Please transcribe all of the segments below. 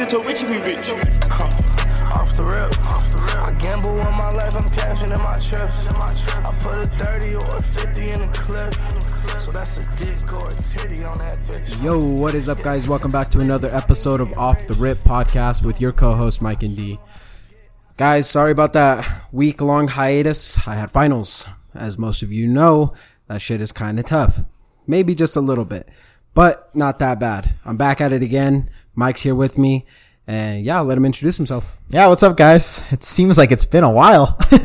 They told Richie we rich. Off the rip, off the rip. I gamble on my life, I'm cashing in my trips. I put a 30 or a 50 in the clip. So that's a dick or a titty on that bitch. Yo, what is up, guys? Welcome back to another episode of Off the Rip podcast with your co host, Mike and D. Guys, sorry about that week long hiatus. I had finals. As most of you know, that shit is kind of tough. Maybe just a little bit, but not that bad. I'm back at it again. Mike's here with me. And yeah, I'll let him introduce himself. Yeah, what's up, guys? It seems like it's been a while.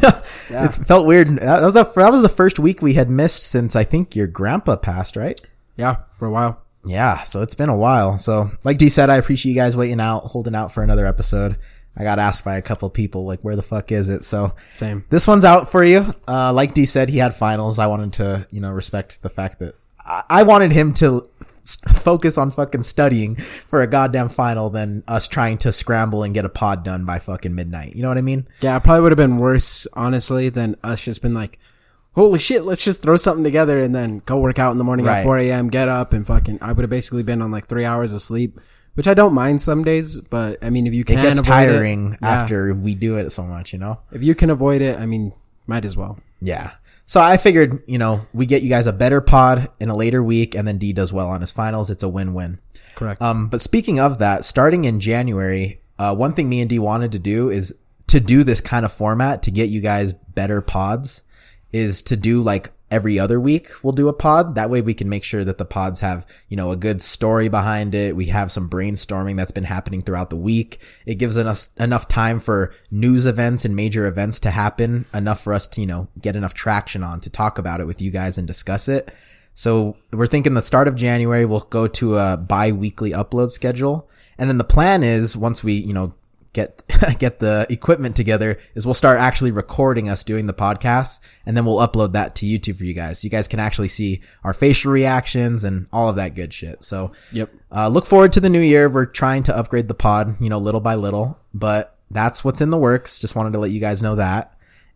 Yeah. It felt weird. That was the that was the first week we had missed since I think your grandpa passed, right? Yeah, for a while. Yeah, so it's been a while. So, like D said, I appreciate you guys waiting out, holding out for another episode. I got asked by a couple people, like, where the fuck is it? So, Same. this one's out for you. Uh, like D said, he had finals. I wanted to, you know, respect the fact that I, wanted him to focus on fucking studying for a goddamn final than us trying to scramble and get a pod done by fucking midnight. You know what I mean? Yeah, it probably would have been worse, honestly, than us just been like, holy shit, let's just throw something together and then go work out in the morning Right. at 4 a.m., get up and fucking, I would have basically been on like three hours of sleep, which I don't mind some days, but I mean, if you can, It gets tiring it, yeah. after we do it so much, you know? if you can avoid it, I mean, might as well. Yeah. So I figured, you know, we get you guys a better pod in a later week and then D does well on his finals. It's a win-win. Correct. Um, but speaking of that, starting in January, uh, one thing me and D wanted to do is to do this kind of format to get you guys better pods is to do like every other week we'll do a pod. That way we can make sure that the pods have, you know, a good story behind it. We have some brainstorming that's been happening throughout the week. It gives us enough time for news events and major events to happen, enough for us to, you know, get enough traction on to talk about it with you guys and discuss it. So we're thinking the start of January, we'll go to a bi-weekly upload schedule. And then the plan is once we, you know, get, get the equipment together is we'll start actually recording us doing the podcast and then we'll upload that to YouTube for you guys. You guys can actually see our facial reactions and all of that good shit. So Yep. uh, look forward to the new year. We're trying to upgrade the pod, you know, little by little, but that's what's in the works. Just wanted to let you guys know that.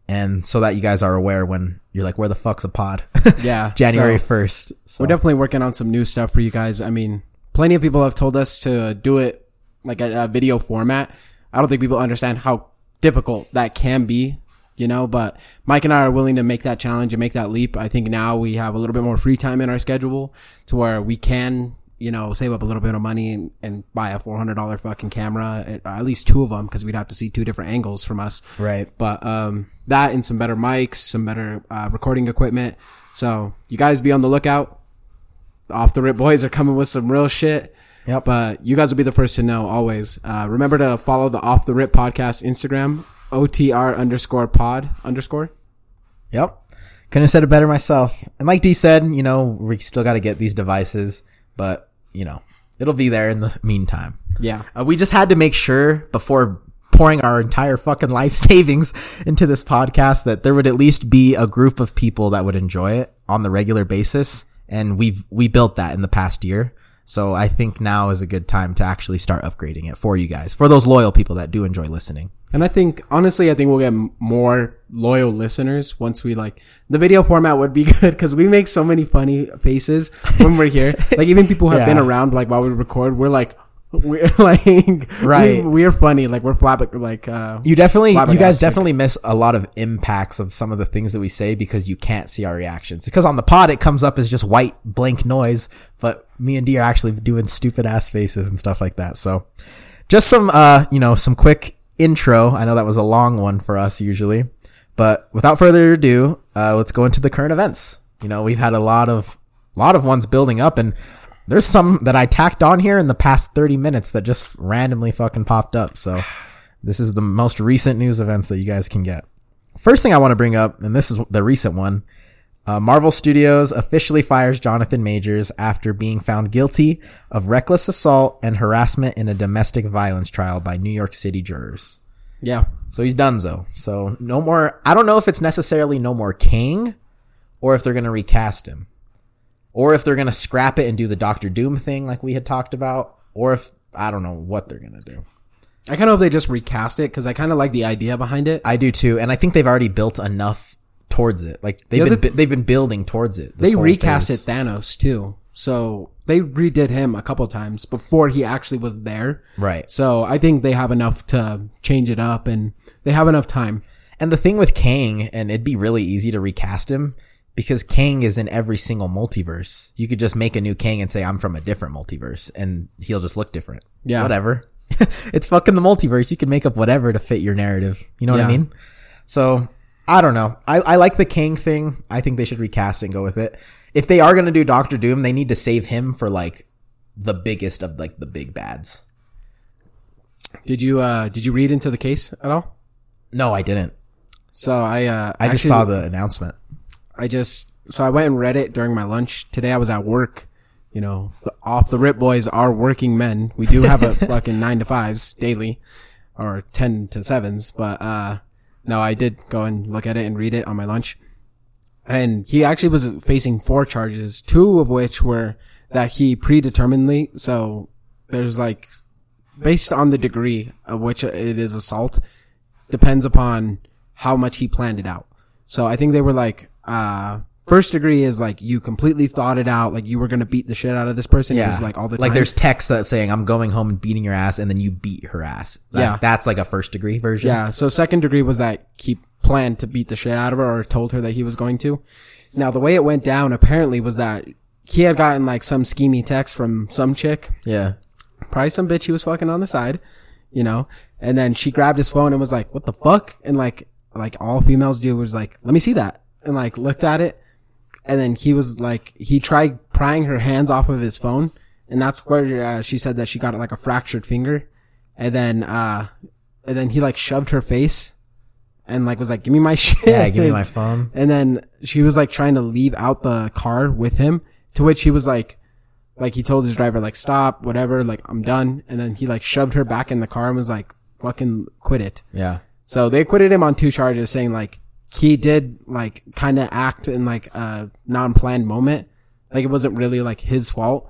And so that you guys are aware when you're like, where the fuck's a pod? Yeah, January so- 1st. So. We're definitely working on some new stuff for you guys. I mean, plenty of people have told us to do it like a, a video format. I don't think people understand how difficult that can be, you know, but Mike and I are willing to make that challenge and make that leap. I think now we have a little bit more free time in our schedule to where we can, you know, save up a little bit of money and, and buy a $400 fucking camera, at least two of them, because we'd have to see two different angles from us. Right. But um, that and some better mics, some better uh, recording equipment. So you guys be on the lookout. Off the rip boys are coming with some real shit. Yep. But you guys will be the first to know always. Uh, remember to follow the Off the Rip podcast Instagram, OTR underscore pod underscore. Yep. Couldn't have said it better myself. And like D said, you know, we still got to get these devices, but you know, it'll be there in the meantime. Yeah. Uh, we just had to make sure before pouring our entire fucking life savings into this podcast that there would at least be a group of people that would enjoy it on the regular basis. And we've, we built that in the past year. So I think now is a good time to actually start upgrading it for you guys, for those loyal people that do enjoy listening. And I think, honestly, I think we'll get more loyal listeners once we like the video format would be good because we make so many funny faces when we're here. like even people who have been around like while we record, we're like, we're like, Right. We, are funny. Like we're flab like, uh, You definitely, you guys definitely miss a lot of impacts of some of the things that we say because you can't see our reactions. Because on the pod, it comes up as just white blank noise, but me and D are actually doing stupid ass faces and stuff like that. So just some, uh, you know, some quick intro. I know that was a long one for us usually, but without further ado, uh, let's go into the current events. You know, we've had a lot of, lot of ones building up and there's some that I tacked on here in the past 30 minutes that just randomly fucking popped up. So this is the most recent news events that you guys can get. First thing I want to bring up, and this is the recent one. Uh, Marvel Studios officially fires Jonathan Majors after being found guilty of reckless assault and harassment in a domestic violence trial by New York City jurors. yeah. So he's donezo. So no more. I don't know if it's necessarily no more Kang, or if they're gonna recast him, or if they're gonna scrap it and do the Doctor Doom thing like we had talked about, or if I don't know what they're gonna do. I kind of hope they just recast it because I kind of like the idea behind it. I do too, and I think they've already built enough towards it. Like they've The been bu- they've been building towards it. they recast it Thanos too. So they redid him a couple times before he actually was there. Right. So I think they have enough to change it up and they have enough time. And the thing with Kang, and it'd be really easy to recast him because Kang is in every single multiverse. You could just make a new Kang and say, I'm from a different multiverse and he'll just look different. Yeah. Whatever. it's fucking the multiverse. You can make up whatever to fit your narrative. You know what I Yeah. mean? So I don't know. I, I like the Kang thing. I think they should recast and go with it. If they are going to do Doctor Doom, they need to save him for like the biggest of like the big bads. Did you uh did you read into the case at all? No, I didn't. So I uh I just actually- saw the announcement. I just so I went and read it during my lunch today. I was at work. You know, the off the rip boys are working men. We do have a fucking nine to fives daily, or ten to sevens. But uh no, I did go and look at it and read it on my lunch. And he actually was facing four charges, two of which were that he predeterminedly. So there's like based on the degree of which it is assault depends upon how much he planned it out. So I think they were like, uh, first degree is like you completely thought it out, like you were gonna beat the shit out of this person. Yeah. like all the time. Like there's text that's saying I'm going home and beating your ass, and then you beat her ass. Like, Yeah. that's like a first degree version. Yeah. So second degree was that he planned to beat the shit out of her or told her that he was going to. Now the way it went down apparently was that he had gotten like some schemy text from some chick, yeah. probably some bitch he was fucking on the side, you know, and then she grabbed his phone and was like, what the fuck? And like, like all females do was like, let me see that. And like looked at it. And then he was like, he tried prying her hands off of his phone. And that's where uh, she said that she got like a fractured finger. And then, uh, and then he like shoved her face and like was like, give me my shit. Yeah, give me my phone. And then she was like trying to leave out the car with him, to which he was like, like he told his driver like stop, whatever, like I'm done. And then he like shoved her back in the car and was like, fucking quit it. Yeah. So they acquitted him on two charges, saying like he did like kind of act in like a non-planned moment, like it wasn't really like his fault,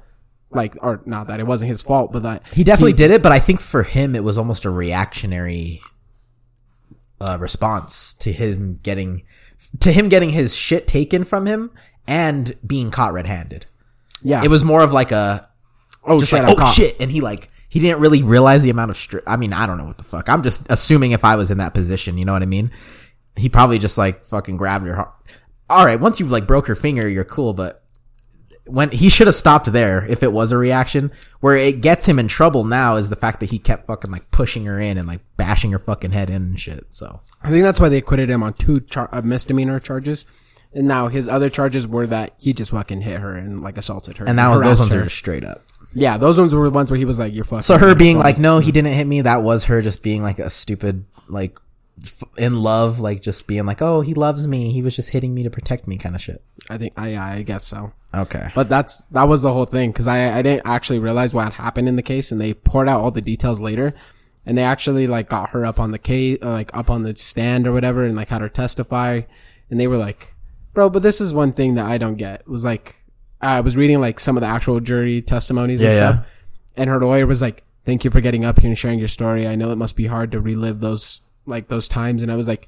like or not that it wasn't his fault, but that He definitely did it, but I think for him it was almost a reactionary uh, response to him getting to him getting his shit taken from him and being caught red-handed. yeah, It was more of like a oh just shit, like I'm oh caught. shit, and he like he didn't really realize the amount of stri- I mean, I don't know what the fuck. I'm just assuming if I was in that position, you know what I mean? He probably just like fucking grabbed her. har- All right, once you like broke her finger, you're cool, but when he should have stopped there if it was a reaction. Where it gets him in trouble now is the fact that he kept fucking like pushing her in and like bashing her fucking head in and shit. So I think that's why they acquitted him on two char- uh, misdemeanor charges. And now his other charges were that he just fucking hit her and like assaulted her. and that was those ones her. are straight up. yeah, those ones were the ones where he was like, "You're fucking." So her being like, no, he didn't hit me. That was her just being like a stupid, like in love, like just being like, oh, he loves me. He was just hitting me to protect me, kind of shit. I think I I guess so. Okay. But that's that was the whole thing because I I didn't actually realize what happened in the case, and they poured out all the details later, and they actually like got her up on the case, uh, like up on the stand or whatever, and like had her testify, and they were like, "Bro, but this is one thing that I don't get." Was like I was reading like some of the actual jury testimonies and Yeah, yeah. and her lawyer was like, "Thank you for getting up here and sharing your story. I know it must be hard to relive those like those times," and I was like.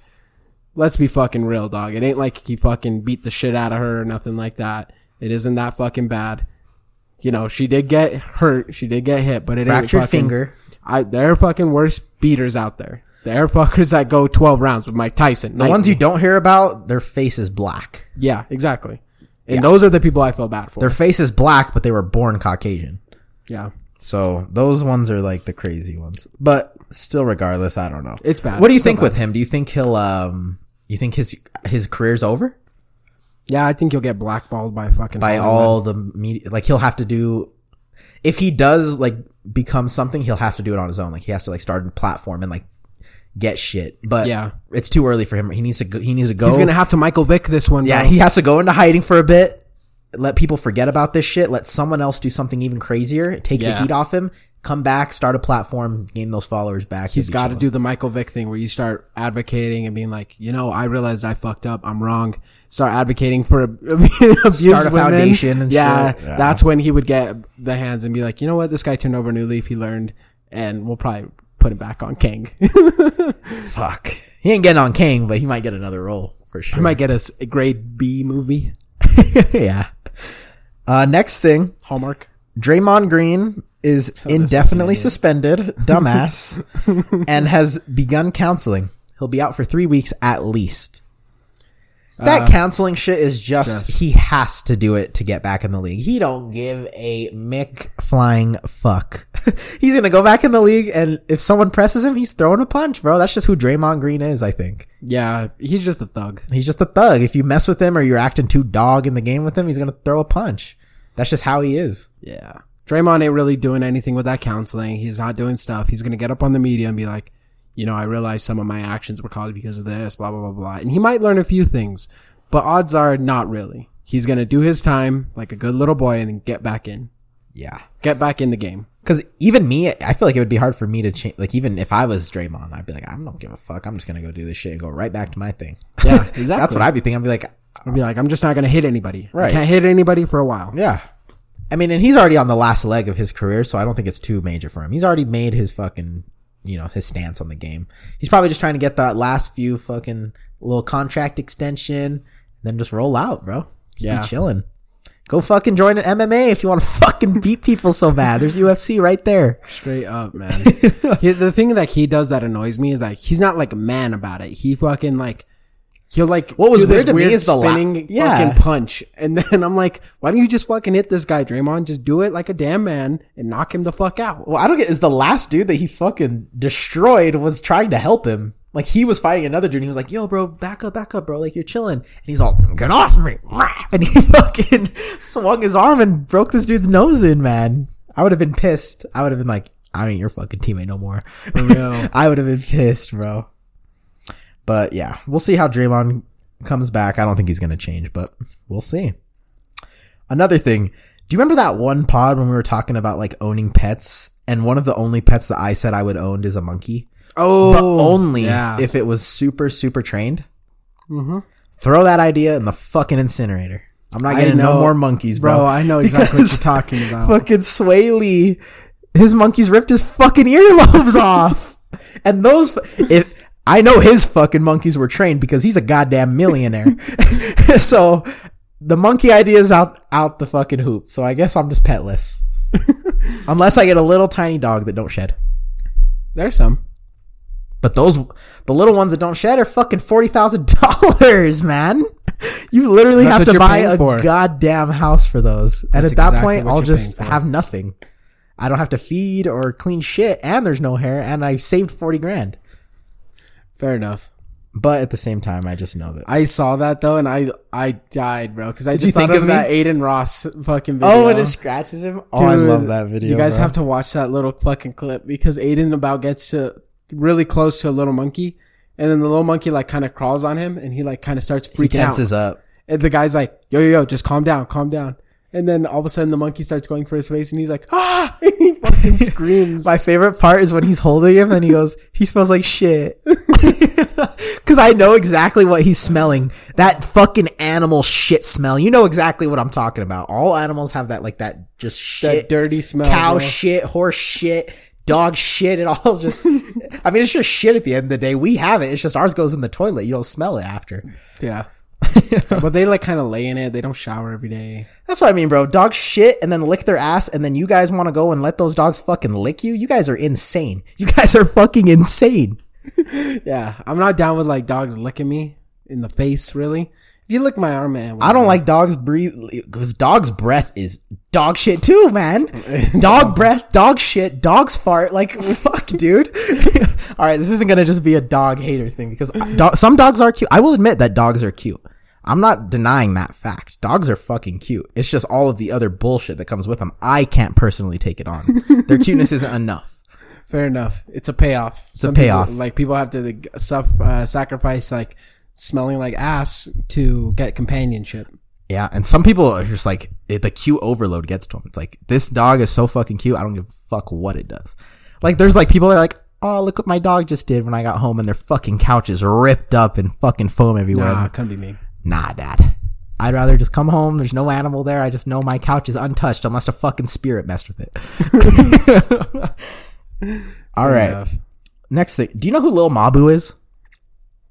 Let's be fucking real, dog. It ain't like he fucking beat the shit out of her or nothing like that. It isn't that fucking bad. You know, she did get hurt. She did get hit, but it Fractured ain't fucking, finger. I there are fucking worse beaters out there. There are fuckers that go twelve rounds with Mike Tyson. The ones you don't hear about, their face is black. yeah, exactly. And those are the people I feel bad for. Their face is black, but they were born Caucasian. yeah, So those ones are like the crazy ones. But still, regardless, I don't know. It's bad. What do you It's think with him? Do you think he'll um? You think his his career's over yeah. I think he'll get blackballed by fucking by Hollywood. all the media? Like he'll have to do. If he does like become something, he'll have to do it on his own. Like he has to like start a platform and like get shit. But Yeah. it's too early for him. He needs to go, he needs to go. He's gonna have to Michael Vick this one. Yeah, bro. he has to go into hiding for a bit. Let people forget about this shit. Let someone else do something even crazier. Take the heat off him. Come back, start a platform, gain those followers back. He's got to do the Michael Vick thing where you start advocating and being like, you know, I realized I fucked up. I'm wrong. Start advocating for abuse Start a women. foundation and yeah, shit. Yeah. that's when he would get the hands and be like, you know what, this guy turned over a new leaf. He learned, and we'll probably put him back on Kang. Fuck. He ain't getting on Kang, but he might get another role for sure. he might get us a grade B movie. yeah. Uh, next thing, Hallmark. Draymond Green is indefinitely suspended, dumbass, and has begun counseling. He'll be out for three weeks at least. That counseling shit is just, just- he has to do it to get back in the league. He don't give a Mick flying fuck. he's gonna go back in the league, and if someone presses him, he's throwing a punch, bro. That's just who Draymond Green is. I think Yeah, he's just a thug. he's just a thug. If you mess with him or you're acting too dog in the game with him, he's gonna throw a punch. That's just how he is. Yeah. Draymond ain't really doing anything with that counseling. He's not doing stuff. He's gonna get up on the media and be like, you know, I realized some of my actions were caused because of this, blah blah blah blah. And he might learn a few things, but odds are not really. He's gonna do his time like a good little boy and then get back in, Yeah. get back in the game. Cause even me, I feel like it would be hard for me to change. Like even if I was Draymond, I'd be like, I don't give a fuck. I'm just gonna go do this shit and go right back to my thing. Yeah, exactly. That's what I'd be thinking. I'd be like, I'd be like, I'm just not gonna hit anybody. Right, I can't hit anybody for a while. yeah. I mean, and he's already on the last leg of his career, so I don't think it's too major for him. He's already made his fucking, you know, his stance on the game. He's probably just trying to get that last few fucking little contract extension, and then just roll out, bro. Just Yeah. be chilling. Go fucking join an MMA if you want to fucking beat people so bad. There's UFC right there. Straight up, man. He- the thing that he does that annoys me is like he's not like a man about it. He fucking like he'll like What was weird to me is the la- spinning yeah. fucking punch, and then I'm like, why don't you just fucking hit this guy, Draymond? Just do it like a damn man and knock him the fuck out. Well, I don't get is the last dude that he fucking destroyed was trying to help him. Like he was fighting another dude and he was like, yo, bro, back up, back up, bro. Like you're chilling. And he's all, get off me. And he fucking swung his arm and broke this dude's nose in, man. I would have been pissed. I would have been like, I ain't your fucking teammate no more. For real. I would have been pissed, bro. But yeah, we'll see how Draymond comes back. I don't think he's going to change, but we'll see. Another thing, do you remember that one pod when we were talking about like owning pets? And one of the only pets that I said I would own is a monkey. Oh, But only yeah. if it was super, super trained. Mm-hmm. Throw that idea in the fucking incinerator. I'm not getting no more monkeys, bro. bro. I know exactly what you're talking about. fucking Swae Lee, his monkeys ripped his fucking earlobes off. And those, if I know his fucking monkeys were trained because he's a goddamn millionaire. so the monkey idea is out out the fucking hoop. So I guess I'm just petless, unless I get a little tiny dog that don't shed. There's some. But those, the little ones that don't shed are fucking forty thousand dollars, man. You literally That's have to buy a for. goddamn house for those. And That's at that exactly point, I'll just have nothing. I don't have to feed or clean shit, and there's no hair, and I saved forty grand. Fair enough. But at the same time, I just know that. I saw that though, and I I died, bro, because I just think thought of, of that Adin Ross fucking video. Oh, and it scratches him. Oh, I love that video. You guys bro. have to watch that little fucking clip because Aiden about gets to really close to a little monkey, and then the little monkey like kind of crawls on him, and he like kind of starts He freaking out. tenses up. And the guy's like, "Yo, yo, yo, just calm down, calm down." And then all of a sudden, the monkey starts going for his face, and he's like, "Ah!" And he fucking screams. My favorite part is when he's holding him and he goes, he smells like shit. Cause I know exactly what he's smelling. That fucking animal shit smell. You know exactly what I'm talking about. All animals have that, like that just that shit. dirty smell. cow bro. shit, horse shit, dog shit. It all just, I mean, it's just shit at the end of the day. We have it. It's just ours goes in the toilet. You don't smell it after. Yeah. but they like kind of lay in it. They don't shower every day. That's what I mean, bro. Dogs shit and then lick their ass, and then you guys want to go and let those dogs fucking lick you? You guys are insane. You guys are fucking insane. Yeah, I'm not down with like dogs licking me in the face. Really, you lick my arm, man, I don't like dogs breathe because dog's breath is dog shit too, man. dog breath, dog shit, dogs fart. Like fuck, dude. All right, this isn't gonna just be a dog hater thing because do- some dogs are cute. I will admit that dogs are cute. I'm not denying that fact. Dogs are fucking cute. It's just all of the other bullshit that comes with them. I can't personally take it on. Their cuteness isn't enough. Fair enough. It's a payoff. It's a payoff. like people have to like, suff, uh, sacrifice like smelling like ass to get companionship. Yeah, and some people are just like it, the cute overload gets to them. It's like this dog is so fucking cute. I don't give a fuck what it does. Like there's like people that are like, oh look what my dog just did when I got home, and their fucking couch is ripped up and fucking foam everywhere. Nah, couldn't be me. Nah, dad. I'd rather just come home. There's no animal there. I just know my couch is untouched unless a fucking spirit messed with it. All Fair right. enough. Next thing. Do you know who Lil Mabu is?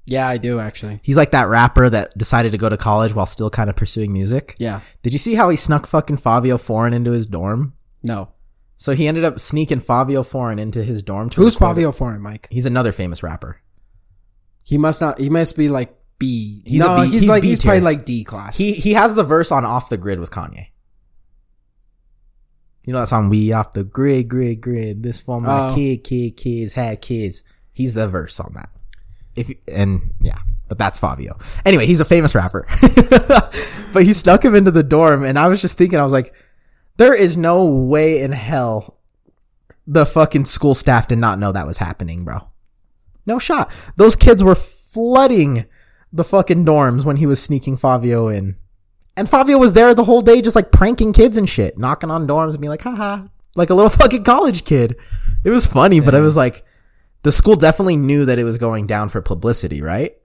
Yeah, I do actually. He's like that rapper that decided to go to college while still kind of pursuing music. Yeah. Did you see how he snuck fucking Fivio Foreign into his dorm? No. So he ended up sneaking Fivio Foreign into his dorm. To Who's Fivio Foreign, Mike? He's another famous rapper. He must not. He must be like B. He's no, B- he's, he's like B he's tier. probably like D class. He he has the verse on Off the Grid with Kanye. You know that song, We Off the Grid, Grid, Grid. This for my Oh. kid, kid, kids, had kids. He's the verse on that. If and yeah, but that's Fivio. Anyway, he's a famous rapper. but he snuck him into the dorm, and I was just thinking, I was like, there is no way in hell the fucking school staff did not know that was happening, bro. No shot. Those kids were flooding the fucking dorms when he was sneaking Fivio in. And Fivio was there the whole day just like pranking kids and shit, knocking on dorms and being like, haha, like a little fucking college kid. It was funny, but it was like, the school definitely knew that it was going down for publicity, right?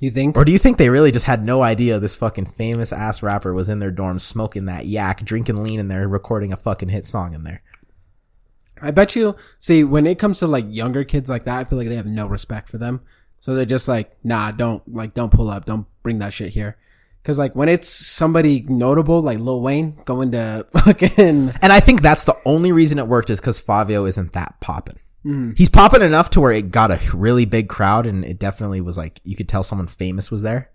you think? Or do you think they really just had no idea this fucking famous ass rapper was in their dorm smoking that yak, drinking lean in there, recording a fucking hit song in there? I bet you. See, when it comes to like younger kids like that, I feel like they have no respect for them. So they're just like, nah, don't like, don't pull up, don't bring that shit here. Cause like when it's somebody notable like Lil Wayne going to fucking And I think that's the only reason it worked is because Fivio isn't that popping. He's popping enough to where it got a really big crowd, and it definitely was like you could tell someone famous was there.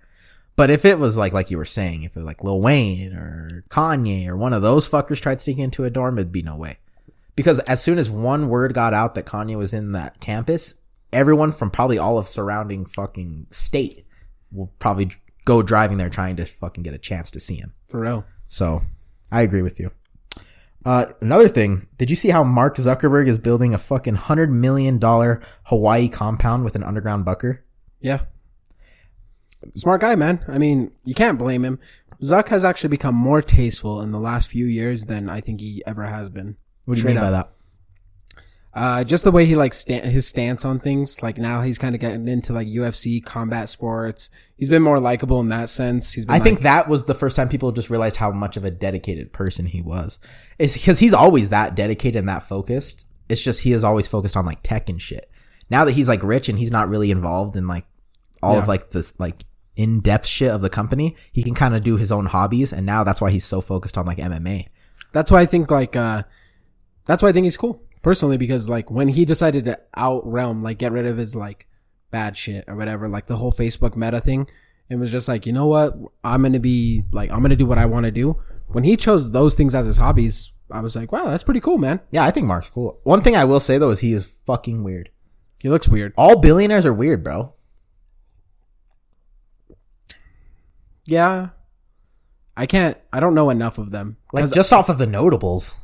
But if it was like like you were saying, if it was like Lil Wayne or Kanye or one of those fuckers tried sneaking into a dorm, it'd be no way. Because as soon as one word got out that Kanye was in that campus, everyone from probably all of surrounding fucking state will probably go driving there trying to fucking get a chance to see him. for real. So I agree with you. Uh, another thing, did you see how Mark Zuckerberg is building a fucking hundred million dollar Hawaii compound with an underground bunker? Yeah. Smart guy, man. I mean, you can't blame him. Zuck has actually become more tasteful in the last few years than I think he ever has been. What do you Straight mean by that? Uh, just the way he like sta- his stance on things. Like now he's kind of getting into like UFC combat sports. He's been more likable in that sense. He's been I like- think that was the first time people just realized how much of a dedicated person he was. Is because he's always that dedicated and that focused. It's just he is always focused on like tech and shit. Now that he's like rich and he's not really involved in like all Yeah. of like the like in depth shit of the company, he can kind of do his own hobbies. And now that's why he's so focused on like MMA. that's why I think like uh, that's why I think he's cool personally because like when he decided to out realm like get rid of his like bad shit or whatever like the whole Facebook meta thing, it was just like you know what I'm gonna be like I'm gonna do what I want to do. When he chose those things as his hobbies, I was like, wow, that's pretty cool, man. Yeah, I think Mark's cool. One thing I will say though is he is fucking weird. He looks weird. All billionaires are weird, bro. Yeah. I can't. I don't know enough of them Like just off of the notables.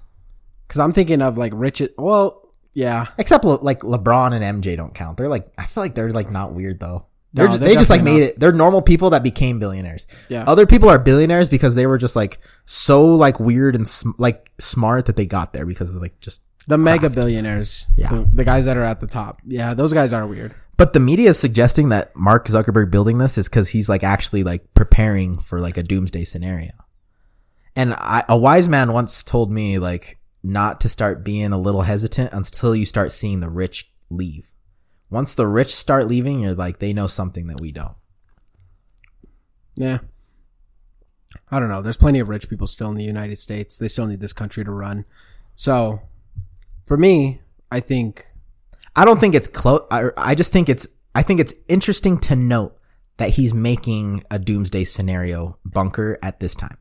I'm thinking of like Richard. Well, yeah. Except Le- like LeBron and MJ don't count. They're like I feel like they're like not weird though. They're No, ju- they're they just like made it. They're normal people that became billionaires. Yeah. Other people are billionaires because they were just like so like weird and sm- like smart that they got there because of like just. The mega billionaires. Yeah. The, the guys that are at the top. Yeah, those guys are weird. But the media is suggesting that Mark Zuckerberg building this is because he's like actually like preparing for like a doomsday scenario. And I, a wise man once told me like not to start being a little hesitant until you start seeing the rich leave. Once the rich start leaving, you're like they know something that we don't. Yeah. I don't know. There's plenty of rich people still in the United States. They still need this country to run. So, for me, I think I don't think it's close. I, I just think it's I think it's interesting to note that he's making a doomsday scenario bunker at this time.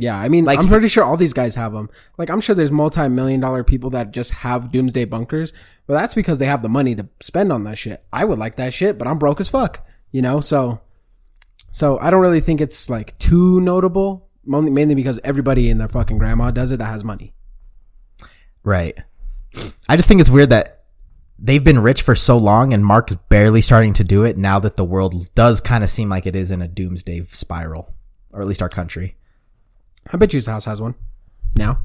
Yeah, I mean, Like- I'm pretty sure all these guys have them. Like, I'm sure there's multi-million dollar people that just have doomsday bunkers, but that's because they have the money to spend on that shit. I would like that shit, but I'm broke as fuck, you know? So, so I don't really think it's like too notable, mainly mainly because everybody in their fucking grandma does it that has money. Right. I just think it's weird that they've been rich for so long and Mark's barely starting to do it now that the world does kind of seem like it is in a doomsday spiral, or at least our country. I bet you his house has one now.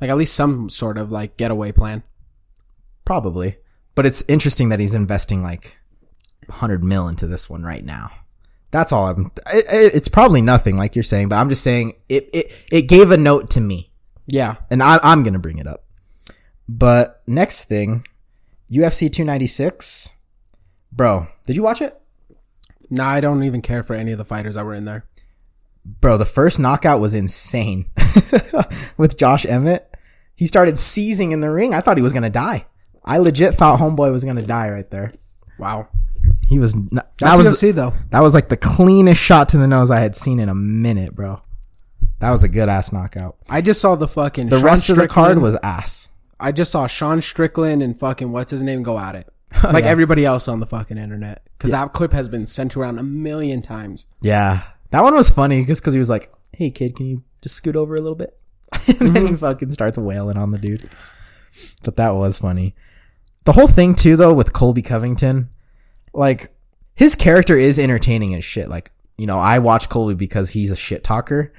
Like at least some sort of like getaway plan. Probably. But it's interesting that he's investing like 100 mil into this one right now. That's all I'm, it, it- it's probably nothing like you're saying, but I'm just saying it, it, it gave a note to me. Yeah. and I, I'm gonna bring it up. But next thing, UFC 296, bro. Did you watch it, Nah, I don't even care for any of the fighters that were in there. Bro? The first knockout was insane. with Josh Emmett. He started seizing in the ring. I thought he was gonna die. I legit thought Homeboy was gonna die right there. Wow. He was n- that was UFC though. that was like the cleanest shot to the nose I had seen in a minute, bro. That was a good ass knockout. I just saw the fucking The Sean rest of the card was ass. I just saw Sean Strickland and fucking what's his name go at it. Oh, like yeah. everybody else on the fucking internet. Cause that clip has been sent around a million times. Yeah, that one was funny just because he was like, "Hey kid, can you just scoot over a little bit?" and then he mm-hmm. fucking starts wailing on the dude. But that was funny. The whole thing too, though, with Colby Covington, like his character is entertaining as shit. Like you know, I watch Colby because he's a shit talker.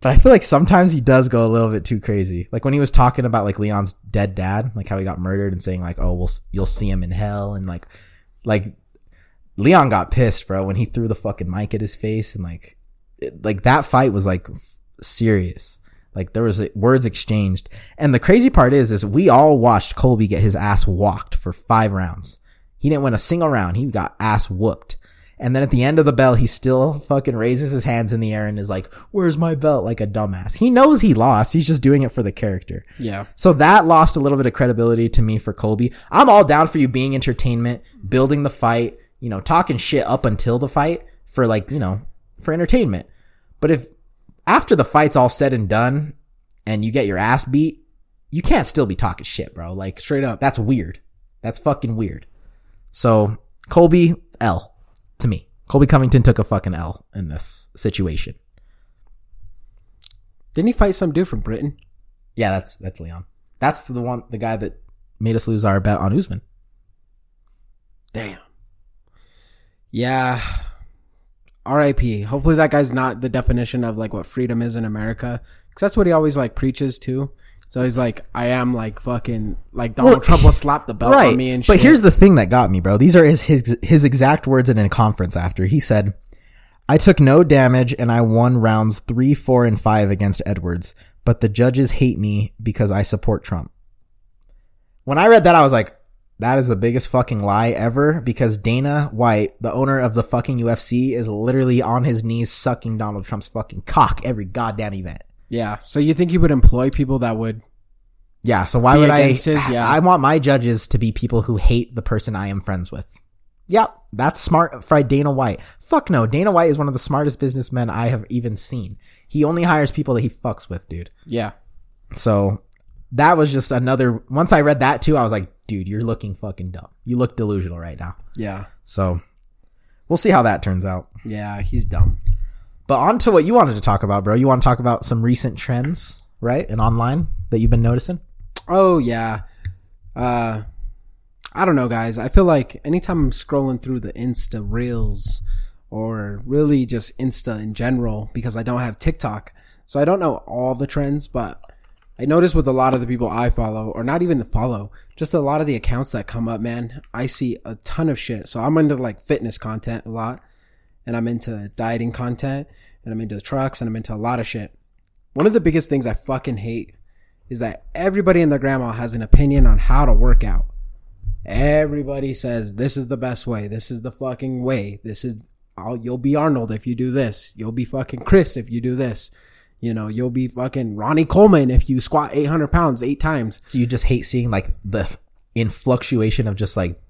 But I feel like sometimes he does go a little bit too crazy. Like when he was talking about like Leon's dead dad, like how he got murdered and saying like, "Oh, we'll you'll see him in hell," and like, like Leon got pissed, bro, when he threw the fucking mic at his face and like, it, like that fight was like f- serious. Like there was like, words exchanged. And the crazy part is, is we all watched Colby get his ass walked for five rounds. He didn't win a single round. He got ass whooped. And then at the end of the bell, he still fucking raises his hands in the air and is like, where's my belt? Like a dumbass. He knows he lost. He's just doing it for the character. Yeah. So that lost a little bit of credibility to me for Colby. I'm all down for you being entertainment, building the fight, you know, talking shit up until the fight for like, you know, for entertainment. But if after the fight's all said and done and you get your ass beat, you can't still be talking shit, bro. Like Straight up. that's weird. That's fucking weird. So Colby L to me. Colby Covington took a fucking L in this situation. Didn't he fight some dude from Britain? Yeah, that's that's Leon. That's the one, the guy that made us lose our bet on Usman. Damn. Yeah. R.I.P. Hopefully that guy's not the definition of like what freedom is in America. Cause that's what he always like preaches too. So he's like, I am like fucking like Donald Well, Trump will slap the belt on me and shit. But here's the thing that got me, bro. These are his, his his exact words in a conference after. He said, I took no damage and I won rounds three, four, and five against Edwards, but the judges hate me because I support Trump. When I read that, I was like, that is the biggest fucking lie ever because Dana White, the owner of the fucking UFC, is literally on his knees sucking Donald Trump's fucking cock every goddamn event. yeah. So you think he would employ people that would? Yeah, so why would I? his- yeah. I want my judges to be people who hate the person I am friends with. Yep, that's smart for Dana White. Fuck no, Dana White is one of the smartest businessmen I have even seen. He only hires people that he fucks with, dude. Yeah. So that was just another. Once I read that too, I was like, dude, you're looking fucking dumb. You look delusional right now. Yeah. So we'll see how that turns out. Yeah. He's dumb. But on to what you wanted to talk about, bro. You want to talk about some recent trends, right? And online that you've been noticing? Oh yeah. Uh I don't know guys. I feel like anytime I'm scrolling through the Insta reels or really just Insta in general because I don't have TikTok. So I don't know all the trends, but I notice with a lot of the people I follow or not even follow, just a lot of the accounts that come up, man, I see a ton of shit. So I'm into like fitness content a lot and I'm into dieting content and I'm into trucks and I'm into a lot of shit. One of the biggest things I fucking hate is that everybody and their grandma has an opinion on how to work out. Everybody says this is the best way. This is the fucking way. This is I'll, you'll be Arnold if you do this. You'll be fucking Chris if you do this. You know, you'll be fucking Ronnie Coleman if you squat 800 pounds eight times. So you just hate seeing like the in fluctuation of just like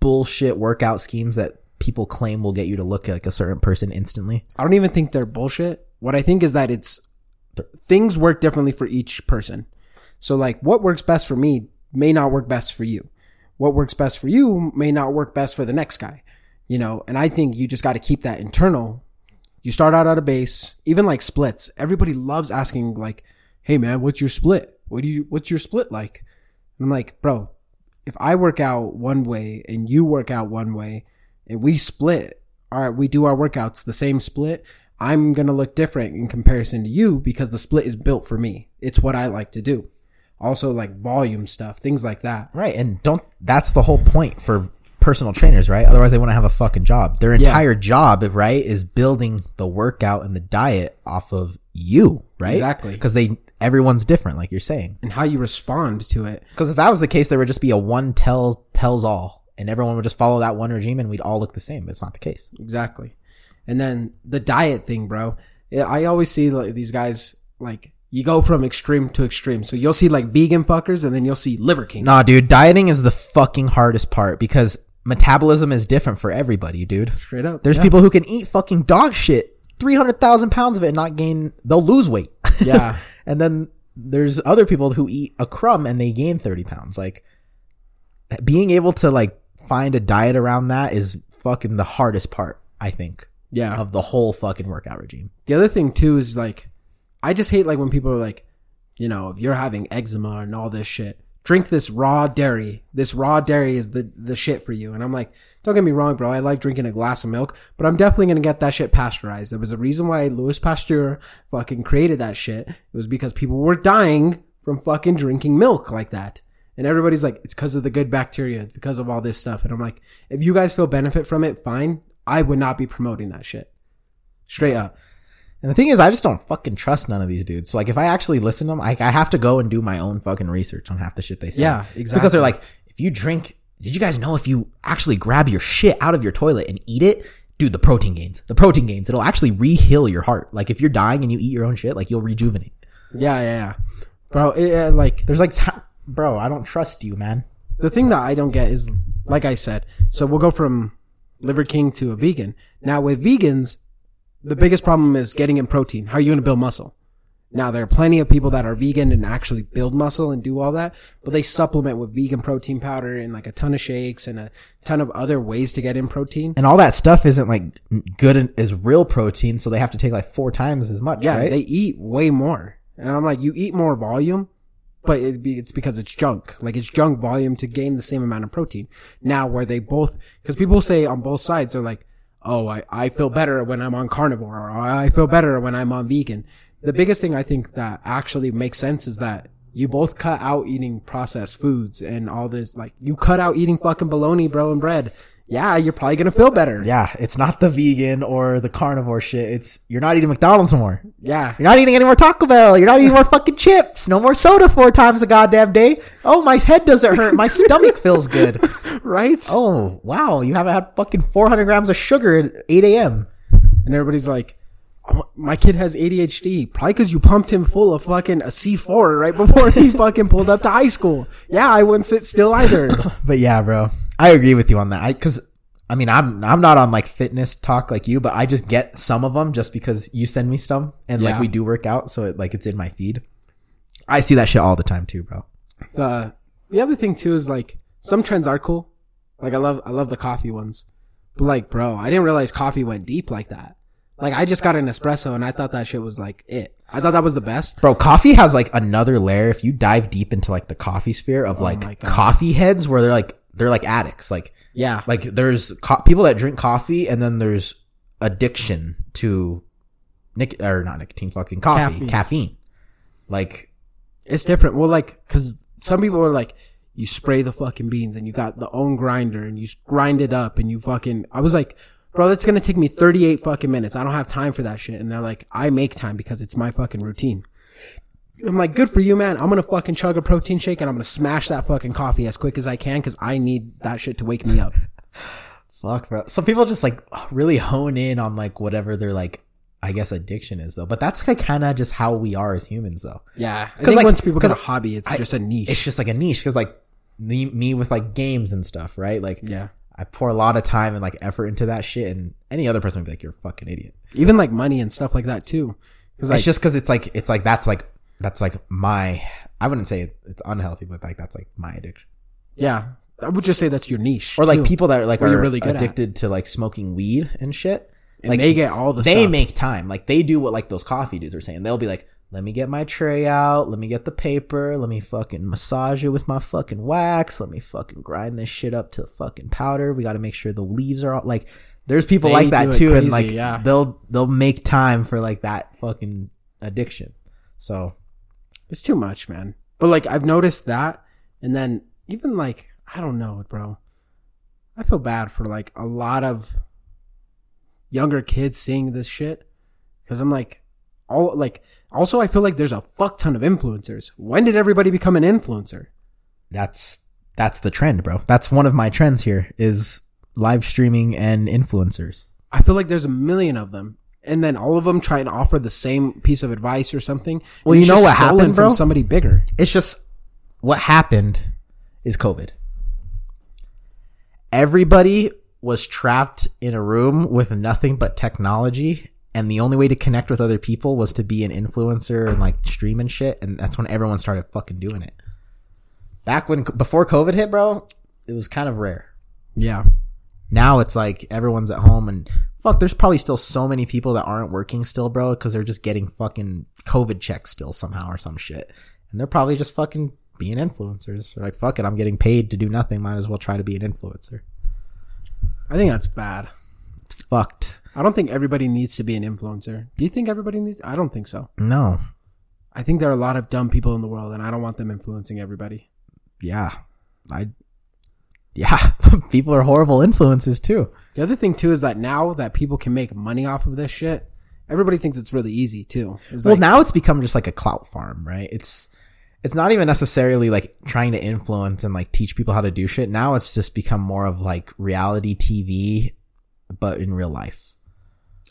bullshit workout schemes that people claim will get you to look like a certain person instantly. I don't even think they're bullshit. What I think is that it's things work differently for each person. So like what works best for me may not work best for you. What works best for you may not work best for the next guy. You know, and I think you just got to keep that internal. You start out at a base, even like splits. Everybody loves asking like, "Hey man, what's your split? What do you what's your split like?" And I'm like, "Bro, if I work out one way and you work out one way and we split, all right, we do our workouts the same split, I'm going to look different in comparison to you because the split is built for me. It's what I like to do. Also like volume stuff, things like that. Right. And don't, that's the whole point for personal trainers, right? Otherwise they want to have a fucking job. Their entire job, right, is building the workout and the diet off of you, right? Exactly. Because they, everyone's different, like you're saying. And how you respond to it. Because if that was the case, there would just be a one tell, tells all. And everyone would just follow that one regime and we'd all look the same, but it's not the case. Exactly. And then the diet thing, bro. I always see like these guys like you go from extreme to extreme. So you'll see like vegan fuckers and then you'll see liver king. Nah, dude, dieting is the fucking hardest part because metabolism is different for everybody, dude. Straight up. There's yeah. people who can eat fucking dog shit, 300,000 pounds of it and not gain, they'll lose weight. Yeah. and then there's other people who eat a crumb and they gain 30 pounds. Like, being able to like find a diet around that is fucking the hardest part, I think, Yeah. of the whole fucking workout regime. The other thing too is like, I just hate like when people are like, you know, if you're having eczema and all this shit, drink this raw dairy. This raw dairy is the, the shit for you. And I'm like, don't get me wrong, bro. I like drinking a glass of milk, but I'm definitely going to get that shit pasteurized. There was a reason why Louis Pasteur fucking created that shit. It was because people were dying from fucking drinking milk like that. And everybody's like, it's because of the good bacteria. It's because of all this stuff. And I'm like, if you guys feel benefit from it, fine. I would not be promoting that shit. Straight up. And the thing is, I just don't fucking trust none of these dudes. So like, if I actually listen to them, I, I have to go and do my own fucking research on half the shit they say. Yeah, exactly. Because they're like, if you drink, did you guys know if you actually grab your shit out of your toilet and eat it, dude, the protein gains, the protein gains, it'll actually re-heal your heart. Like if you're dying and you eat your own shit, like you'll rejuvenate. Yeah, yeah, yeah. Bro, it, uh, like, There's like, t- bro, I don't trust you, man. the thing that I don't get is, like I said, so we'll go from Liver King to a vegan. Now with vegans, the biggest problem is getting in protein. How are you going to build muscle? Now there are plenty of people that are vegan and actually build muscle and do all that, but they supplement with vegan protein powder and like a ton of shakes and a ton of other ways to get in protein. And all that stuff isn't like good as real protein, so they have to take like four times as much, Yeah, right? they eat way more. And I'm like, you eat more volume, but it be, it's because it's junk. Like it's junk volume to gain the same amount of protein. Now where they both, cause people say on both sides, they're like, oh, I, I feel better when I'm on carnivore or I feel better when I'm on vegan. The biggest thing I think that actually makes sense is that you both cut out eating processed foods and all this, like you cut out eating fucking bologna, bro, and bread. Yeah, you're probably gonna feel better. yeah, it's not the vegan or the carnivore shit. It's you're not eating McDonald's anymore. Yeah. You're not eating any more Taco Bell. You're not eating more fucking chips. No more soda four times a goddamn day. Oh, my head doesn't hurt. My stomach feels good. Right? Oh, wow. You haven't had fucking 400 grams of sugar at 8 a.m. And everybody's like, oh, my kid has ADHD. Probably because you pumped him full of fucking a C4 right before he fucking pulled up to high school. Yeah, I wouldn't sit still either. But yeah, bro, I agree with you on that. I, cause I mean, I'm, I'm not on like fitness talk like you, but I just get some of them just because you send me some and like Yeah. we do work out. So it, like it's in my feed. I see that shit all the time too, bro. The, the other thing too is like, some trends are cool. Like I love, I love the coffee ones. But like, bro, I didn't realize coffee went deep like that. Like I just got an espresso and I thought that shit was like it. I thought that was the best. Bro, coffee has like another layer. If you dive deep into like the coffee sphere of oh my like God. coffee heads where they're like, they're like addicts. Like, Yeah. like there's co- people that drink coffee and then there's addiction to nic- or not nicotine, fucking coffee, Caffeine. caffeine. Like, It's different. Well, like, cause some people are like, you spray the fucking beans and you got the own grinder and you grind it up and you fucking, I was like, bro, that's gonna take me 38 fucking minutes. I don't have time for that shit. And they're like, I make time because it's my fucking routine. I'm like, good for you, man. I'm gonna fucking chug a protein shake and I'm gonna smash that fucking coffee as quick as I can because I need that shit to wake me up. suck, bro. Some people just like really hone in on like whatever their like, I guess addiction is though. But that's like kind of just how we are as humans though. Yeah. I 'Cause, think like- once people get a hobby, it's I- just a niche. It's just like a niche because like me, me with like games and stuff, right? Like, yeah. I pour a lot of time and like effort into that shit, and any other person would be like, "You're a fucking idiot." Even like money and stuff like that too. Cause like, it's just because it's like it's like that's like that's like my. I wouldn't say it's unhealthy, but like that's like my addiction. yeah, I would just say that's your niche. Or like too. people that like are really good at. addicted to like smoking weed and shit. and like they get all the they stuff. make time. Like they do what like those coffee dudes are saying. They'll be like, "Let me get my tray out. Let me get the paper. Let me fucking massage it with my fucking wax. Let me fucking grind this shit up to fucking powder. We got to make sure the leaves are all like." There's people They like that too, and like yeah. they'll they'll make time for like that fucking addiction. So It's too much, man. But like I've noticed that, and then even like I don't know, bro. I feel bad for like a lot of younger kids seeing this shit because I'm like, all like. Also, I feel like there's a fuck ton of influencers. When did everybody become an influencer? that's that's the trend, bro. That's one of my trends here is live streaming and influencers. I feel like there's a million of them. And then all of them try and offer the same piece of advice or something. Well, you know what happened, from somebody bigger. It's just what happened is COVID. Everybody was trapped in a room with nothing but technology. And the only way to connect with other people was to be an influencer and like stream and shit. And that's when everyone started fucking doing it. Back when, before COVID hit, bro, it was kind of rare. Yeah. Now it's like everyone's at home and fuck, there's probably still so many people that aren't working still, bro, because they're just getting fucking COVID checks still somehow or some shit. And they're probably just fucking being influencers. They're like, fuck it, I'm getting paid to do nothing. Might as well try to be an influencer. I think that's bad. It's fucked. I don't think everybody needs to be an influencer. Do you think everybody needs? I don't think so. No. I think there are a lot of dumb people in the world, and I don't want them influencing everybody. Yeah. I, yeah. people are horrible influences too. The other thing too is that now that people can make money off of this shit, everybody thinks it's really easy too. It's Well, like, now it's become just like a clout farm, right? It's it's not even necessarily like trying to influence and like teach people how to do shit. Now it's just become more of like reality TV, but in real life.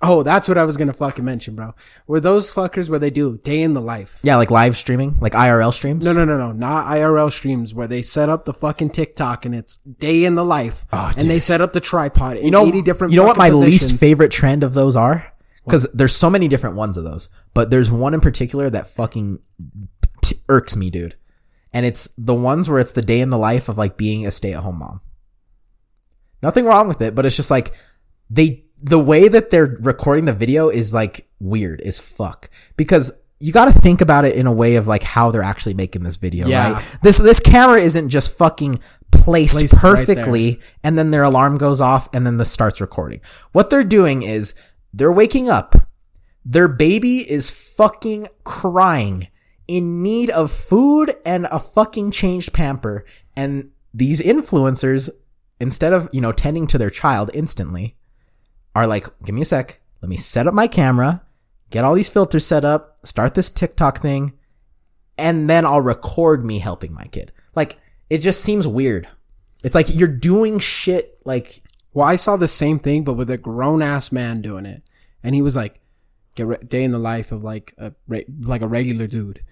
Oh, that's what I was gonna fucking mention, bro. Were those fuckers where they do day in the life? Yeah, like live streaming, like IRL streams. No, no, no, no, not IRL streams where they set up the fucking TikTok and it's day in the life, oh, and they set up the tripod in Oh, you know, eighty different. You know what my fucking least favorite trend of those are? Because there's so many different ones of those, but there's one in particular that fucking t- irks me, dude. And it's the ones where it's the day in the life of like being a stay at home mom. Nothing wrong with it, but it's just like they, the way that they're recording the video is like weird as fuck because you got to think about it in a way of like how they're actually making this video, Yeah. right? This, this camera isn't just fucking placed, Placed right perfectly and then their alarm goes off and then this starts recording. What they're doing is they're waking up. Their baby is fucking crying in need of food and a fucking changed pamper. And these influencers, instead of, you know, tending to their child instantly, are like, give me a sec. Let me set up my camera, get all these filters set up, start this TikTok thing, and then I'll record me helping my kid. Like, it just seems weird. It's like you're doing shit like, Well, I saw the same thing, but with a grown ass man doing it, and he was like, "Get re- day in the life of like a re- like a regular dude,"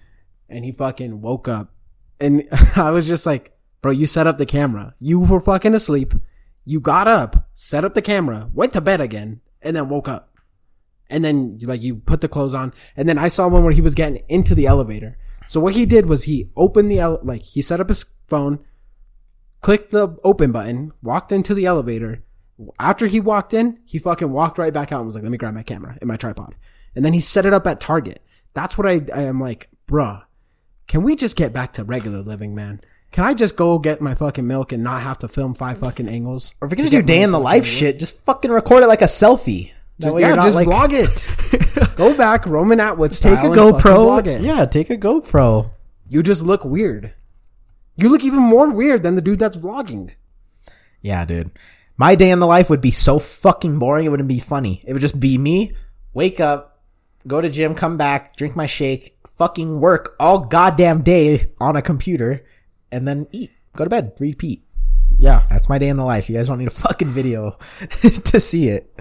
and he fucking woke up, and I was just like, "Bro, you set up the camera. You were fucking asleep. You got up, set up the camera, went to bed again, and then woke up, and then like you put the clothes on, and then I saw one where he was getting into the elevator. So what he did was he opened the ele- like he set up his phone." clicked the open button, walked into the elevator. After he walked in, he fucking walked right back out and was like, let me grab my camera and my tripod. And then he set it up at Target. That's what I, I am like, bruh, can we just get back to regular living, man? Can I just go get my fucking milk and not have to film five fucking angles? or if you're gonna do day in the life shit, just fucking record it like a selfie. Just, yeah, just like- vlog it. go back, Roman Atwood style. Take a GoPro. vlog it. Yeah, take a GoPro. You just look weird. You look even more weird than the dude that's vlogging. Yeah, dude. My day in the life would be so fucking boring. It wouldn't be funny. It would just be me, wake up, go to gym, come back, drink my shake, fucking work all goddamn day on a computer, and then eat, go to bed, repeat. Yeah. That's my day in the life. You guys don't need a fucking video to see it.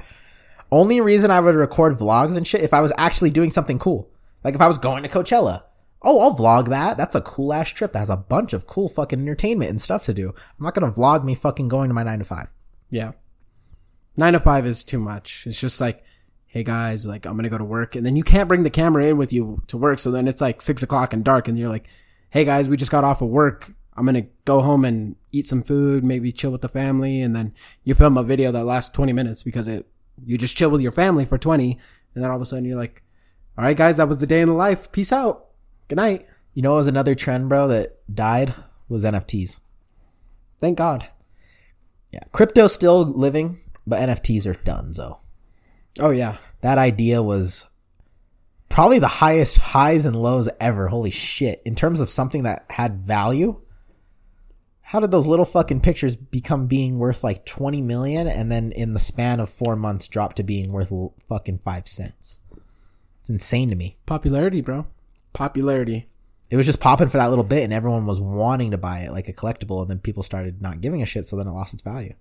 Only reason I would record vlogs and shit if I was actually doing something cool. Like if I was going to Coachella. Oh, I'll vlog that. That's a cool ass trip that has a bunch of cool fucking entertainment and stuff to do. I'm not gonna vlog me fucking going to my nine to five. Yeah. Nine to five is too much. It's just like, hey guys, like I'm gonna go to work, and then you can't bring the camera in with you to work. So then it's like six o'clock and dark, and you're like, hey guys, we just got off of work. I'm gonna go home and eat some food, maybe chill with the family, and then you film a video that lasts 20 minutes because it you just chill with your family for 20, and then all of a sudden you're like, all right guys, that was the day in the life. Peace out. Good night. You know it was another trend, bro, that died? Was NFTs. Thank God. Yeah. Crypto's still living, but NFTs are done, so. Oh yeah. That idea was probably the highest highs and lows ever. Holy shit. In terms of something that had value. How did those little fucking pictures become being worth like 20 million and then in the span of four months drop to being worth fucking five cents? It's insane to me. Popularity, bro. Popularity. It was just popping for that little bit and everyone was wanting to buy it like a collectible and then people started not giving a shit so then it lost its value.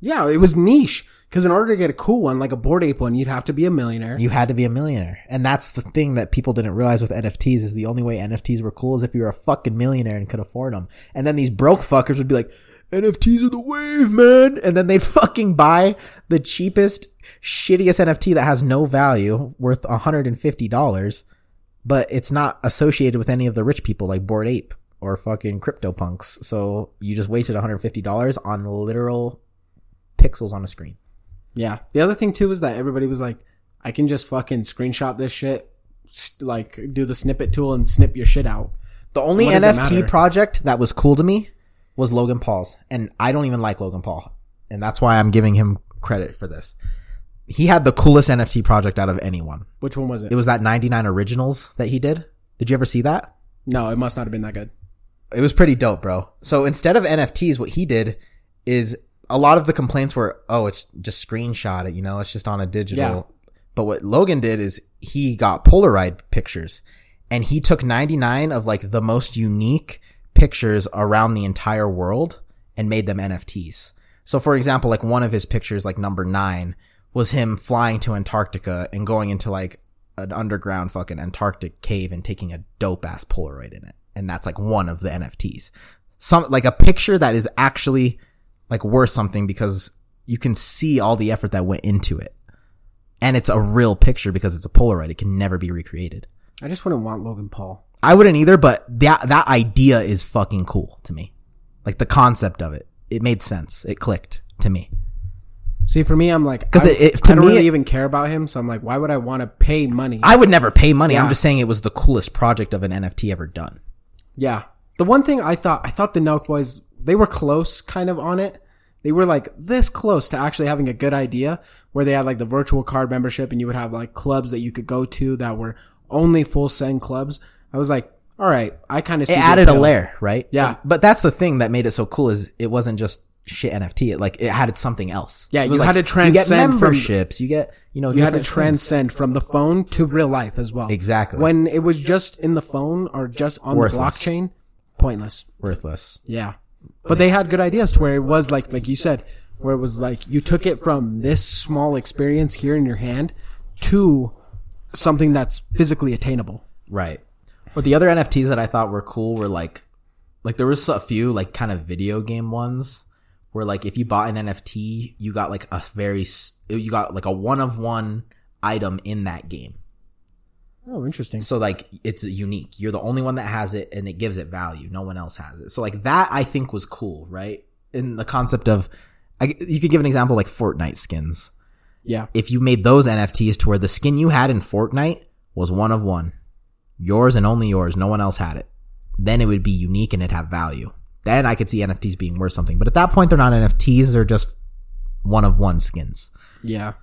Yeah, it was niche. Because in order to get a cool one, like a Bored Ape one, you'd have to be a millionaire. You had to be a millionaire. And that's the thing that people didn't realize with NFTs is the only way NFTs were cool is if you were a fucking millionaire and could afford them. And then these broke fuckers would be like, NFTs are the wave, man. And then they'd fucking buy the cheapest, shittiest NFT that has no value worth $150, but it's not associated with any of the rich people like Bored Ape or fucking CryptoPunks. So you just wasted $150 on literal pixels on a screen. Yeah. The other thing too is that everybody was like, I can just fucking screenshot this shit, like do the snippet tool and snip your shit out. The only What NFT project that was cool to me was Logan Paul's, and I don't even like Logan Paul, and that's why I'm giving him credit for this. He had the coolest NFT project out of anyone. Which one was it? It was that 99 originals that he did. Did you ever see that? no, it must not have been that good. It was pretty dope, bro. So instead of NFTs, what he did is a lot of the complaints were, oh, it's just screenshot it, you know, it's just on a digital. Yeah. But what Logan did is he got Polaroid pictures and he took 99 of like the most unique pictures around the entire world and made them NFTs. So for example, like one of his pictures, like number nine, was him flying to Antarctica and going into like an underground fucking Antarctic cave and taking a dope ass Polaroid in it. And that's like one of the NFTs. Some, like a picture that is actually like worth something because you can see all the effort that went into it. And it's a real picture because it's a Polaroid. It can never be recreated. I just wouldn't want Logan Paul. I wouldn't either, but that, that idea is fucking cool to me. Like the concept of it. It made sense. It clicked to me. See, for me, I'm like, 'Cause I, it- I don't me, really it- even care about him. So I'm like, why would I want to pay money? I would never pay money. I'm just saying it was the coolest project of an NFT ever done. Yeah. The one thing I thought, I thought the Nelk boys, they were close kind of on it. They were like this close to actually having a good idea where they had like the virtual card membership and you would have like clubs that you could go to that were only full send clubs. I was like, all right, I kind of It added a layer, right? Yeah. But, but that's the thing that made it so cool is it wasn't just shit NFT. It like it had something else. Yeah, It you had like, to transcend You get from- memberships. you get you know You had to different things. transcend from the phone to real life as well. Exactly. When it was just in the phone or just on Worthless. the blockchain, pointless. worthless. Yeah. But they had good ideas to where it was like, like you said, where it was like you took it from this small experience here in your hand to something that's physically attainable. Right. But the other NFTs that I thought were cool were like, like there was a few like kind of video game ones where like if you bought an NFT, you got like a very, you got like a one of one item in that game. Oh, interesting. So like it's unique. You're the only one that has it and it gives it value. No one else has it. So like that I think was cool, right? In the concept of, I, you could give an example like Fortnite skins. Yeah. If you made those NFTs to where the skin you had in Fortnite was one of one, yours and only yours, no one else had it, then it would be unique and it'd have value. Then I could see NFTs being worth something. But at that point, they're not NFTs. They're just one of one skins. Yeah.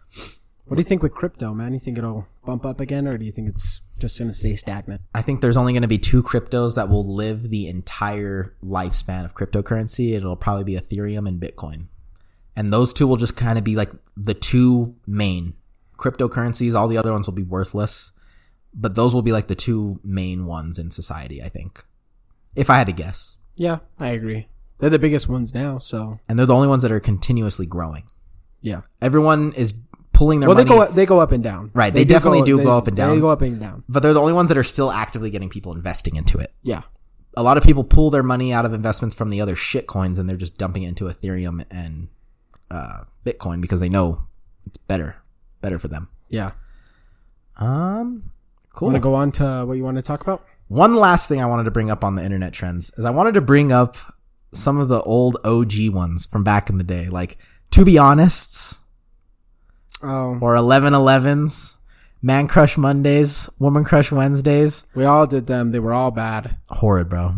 What do you think with crypto, man? You think it'll bump up again or do you think it's just going to stay stagnant? I think there's only going to be two cryptos that will live the entire lifespan of cryptocurrency. It'll probably be Ethereum and Bitcoin. And those two will just kind of be like the two main cryptocurrencies. All the other ones will be worthless, but those will be like the two main ones in society, I think. If I had to guess. Yeah, I agree. They're the biggest ones now, so And they're the only ones that are continuously growing. yeah. Everyone is pulling their Well, money. they go they go up and down. Right, they definitely do go up and down. They go up and down. but they're the only ones that are still actively getting people investing into it. Yeah. a lot of people pull their money out of investments from the other shit coins and they're just dumping it into Ethereum and uh, Bitcoin because they know it's better, better for them. Yeah. Um, cool. Want to go on to what you want to talk about? One last thing I wanted to bring up on the internet trends is I wanted to bring up some of the old OG ones from back in the day, like to be honest, Oh, or 1111s, Man Crush Mondays, Woman Crush Wednesdays. we all did them. They were all bad. Horrid, bro.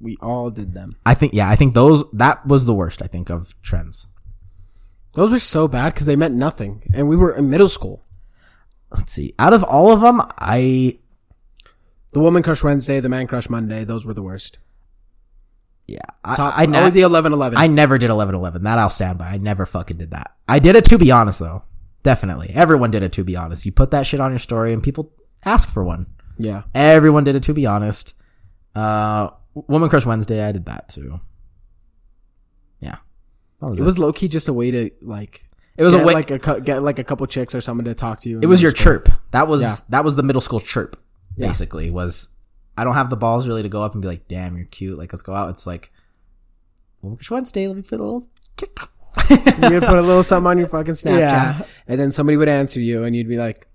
We all did them. I think, yeah, I think those, that was the worst, I think, of trends. Those were so bad because they meant nothing, and we were in middle school. Let's see. Out of all of them, I, The woman crush Wednesday, the man crush Monday. Those were the worst. yeah, I, Top, I, I, I, the eleven eleven. I never did 1111. That I'll stand by. I never fucking did that. I did it to be honest though. Definitely. Everyone did it to be honest. You put that shit on your story and people ask for one. yeah. Everyone did it to be honest. Uh, Woman Crush Wednesday, I did that too. Yeah. it was low key just a way to like. It was a way- like a get like a couple chicks or someone to talk to you. It was your chirp. That was Yeah. that was the middle school chirp. Yeah. Basically, was I don't have the balls really to go up and be like, "Damn, you're cute." Like, let's go out. It's like, well, which Wednesday? Let me put a little. You'd put a little something on your fucking Snapchat, Yeah. and then somebody would answer you, and you'd be like,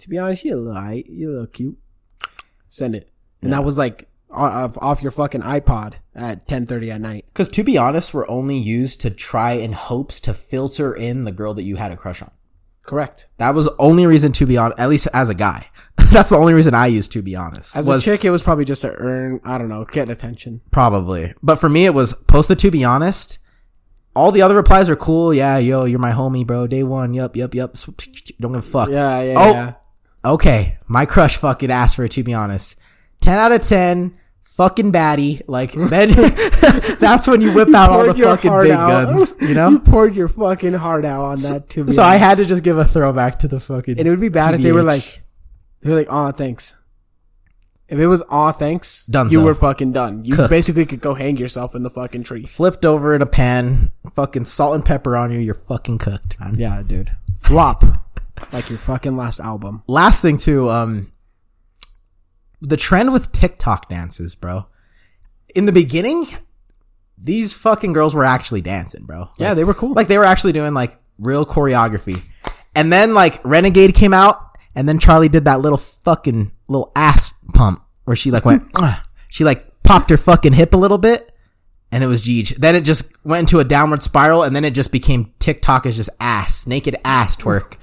"To be honest, you're a you look cute." Send it, and that was like off, off your fucking iPod at ten thirty at night. Because to be honest, we're only used to try in hopes to filter in the girl that you had a crush on. Correct. That was the only reason to be honest, at least as a guy. That's the only reason I used to be honest. As was a chick, it was probably just to earn, I don't know, get attention. probably. But for me, it was posted to be honest. All the other replies are cool. Yeah, yo, you're my homie, bro. Day one. Yup, yup, yup. Don't give a fuck. Yeah, yeah, Oh, yeah. okay. My crush fucking asked for it to be honest. 10 out of 10. Fucking baddie. Like, then that's when you whip out all the fucking big out. guns, you know? you poured your fucking heart out on that too. So I had to just give a throwback to the fucking. and it would be bad if they were like, they were like, "Aw, thanks." If it was "Aw, thanks," Dunzo. you were fucking done. You Cooked. basically could go hang yourself in the fucking tree. flipped over in a pan, fucking salt and pepper on you, you're fucking cooked, man. Yeah, dude. Flop, like your fucking last album. Last thing too, um, the trend with TikTok dances, bro. In the beginning, these fucking girls were actually dancing, bro. Yeah, they were cool. Like they were actually doing like real choreography. And then like Renegade came out and then Charli did that little fucking little ass pump where she like went, she like popped her fucking hip a little bit and it was Jeej. Then it just went into a downward spiral and then it just became TikTok is just ass, naked ass twerk.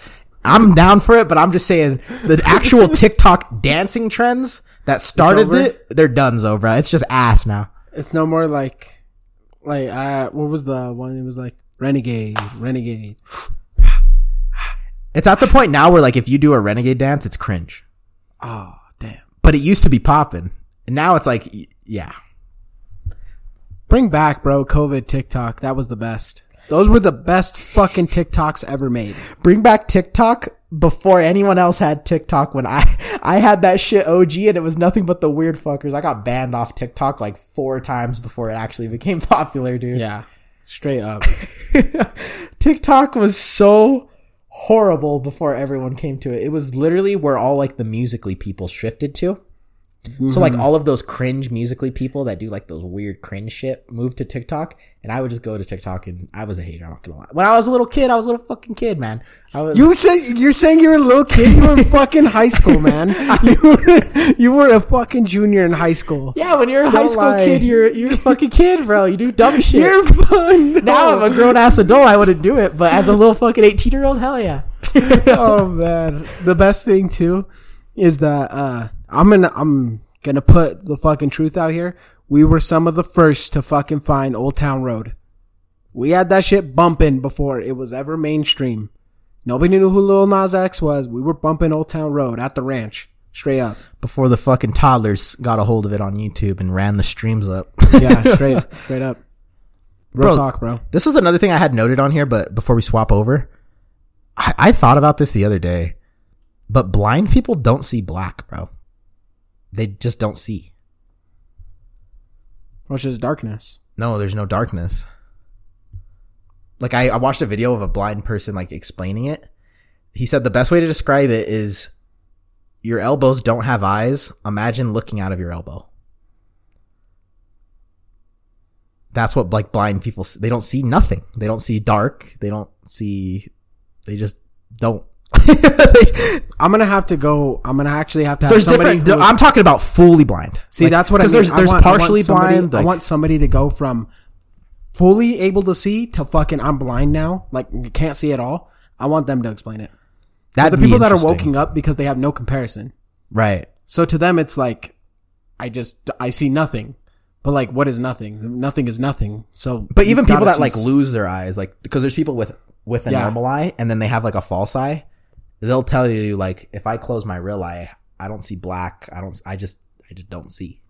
I'm down for it, but I'm just saying the actual TikTok dancing trends that started it, they're donezo, bro. It's just ass now. it's no more like, like uh, what was the one? It was like renegade, renegade. It's at the point now where like if you do a renegade dance, it's cringe. Oh damn! but it used to be popping. And now it's like, yeah. Bring back, bro. COVID TikTok. That was the best. Those were the best fucking TikToks ever made. Bring back TikTok before anyone else had TikTok when I, I had that shit OG and it was nothing but the weird fuckers. I got banned off TikTok like four times before it actually became popular, dude. Yeah, straight up. TikTok was so horrible before everyone came to it. It was literally where all like the Musical.ly people shifted to. So like all of those cringe Musical.ly people that do like those weird cringe shit moved to TikTok, and I would just go to TikTok and I was a hater. I'm not gonna lie. When I was a little kid, I was a little fucking kid, man. I was. You say you're saying you're a little kid. You were in fucking high school, man. You were, you were a fucking junior in high school. yeah, when you're a high school lie. kid, you're you're a fucking kid, bro. You do dumb shit. You're fun. now I'm a grown ass adult. I wouldn't do it, but as a little fucking 18 year old, hell yeah. oh man, the best thing too is that uh, I'm gonna I'm gonna put the fucking truth out here. We were some of the first to fucking find Old Town Road. We had that shit bumping before it was ever mainstream. Nobody knew who Lil Nas X was. We were bumping Old Town Road at the ranch, straight up. Before the fucking toddlers got a hold of it on YouTube and ran the streams up. Yeah, straight straight up. Real Bro. talk, bro. This is another thing I had noted on here, but before we swap over, I, I thought about this the other day, but blind people don't see black, bro. They just don't see. Which is darkness. No, there's no darkness. Like I, I watched a video of a blind person like explaining it. He said the best way to describe it is your elbows don't have eyes. Imagine looking out of your elbow. That's what like blind people they don't see nothing. They don't see dark. They don't see they just don't. I'm gonna have to go. I'm gonna actually have to have there's different who's- I'm talking about fully blind. See, Like, that's what I mean. There's I there's I want partially somebody- blind. I want somebody to go from fully able to see to fucking I'm blind now, like you can't see at all. I want them to explain it. that'd the people that are woken up because they have no comparison. right. So to them, it's like I just I see nothing. But like, what is nothing? Nothing is nothing. So, But even people that like lose their eyes, like because there's people with with a Yeah. normal eye and then they have like a false eye, they'll tell you like if I close my real eye, I don't see black. I don't. I just I just don't see.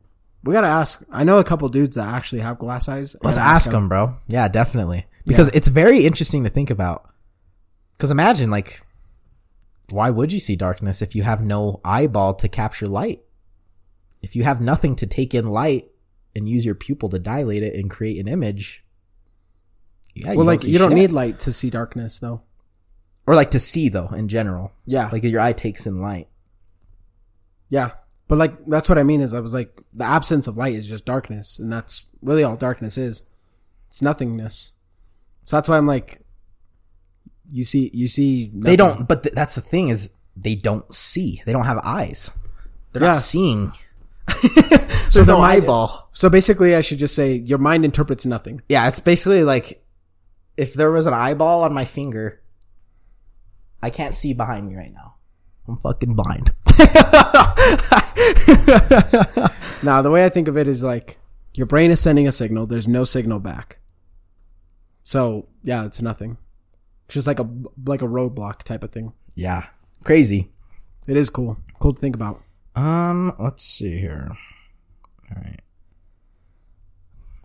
we gotta ask. I know a couple dudes that actually have glass eyes. Let's ask them, bro. Yeah, definitely. Because it's very interesting to think about. Because imagine like, why would you see darkness if you have no eyeball to capture light? If you have nothing to take in light and use your pupil to dilate it and create an image, Yeah, Well, like you don't shit. need light to see darkness, though. Or like to see though in general. Yeah. like your eye takes in light. Yeah, but like that's what I mean is I was like the absence of light is just darkness, and that's really all darkness is. It's nothingness. So that's why I'm like, you see, you see. They don't, but th- that's the thing is they don't see. They don't have eyes. They're Yeah. not seeing. So no mind- eyeball. So basically, I should just say your mind interprets nothing. Yeah, it's basically like if there was an eyeball on my finger, I can't see behind me right now. I'm fucking blind. Now, the way I think of it is like your brain is sending a signal. There's no signal back. So yeah, it's nothing. It's just like a like a roadblock type of thing. yeah, crazy. It is cool. Cool to think about. Um, let's see here. All right.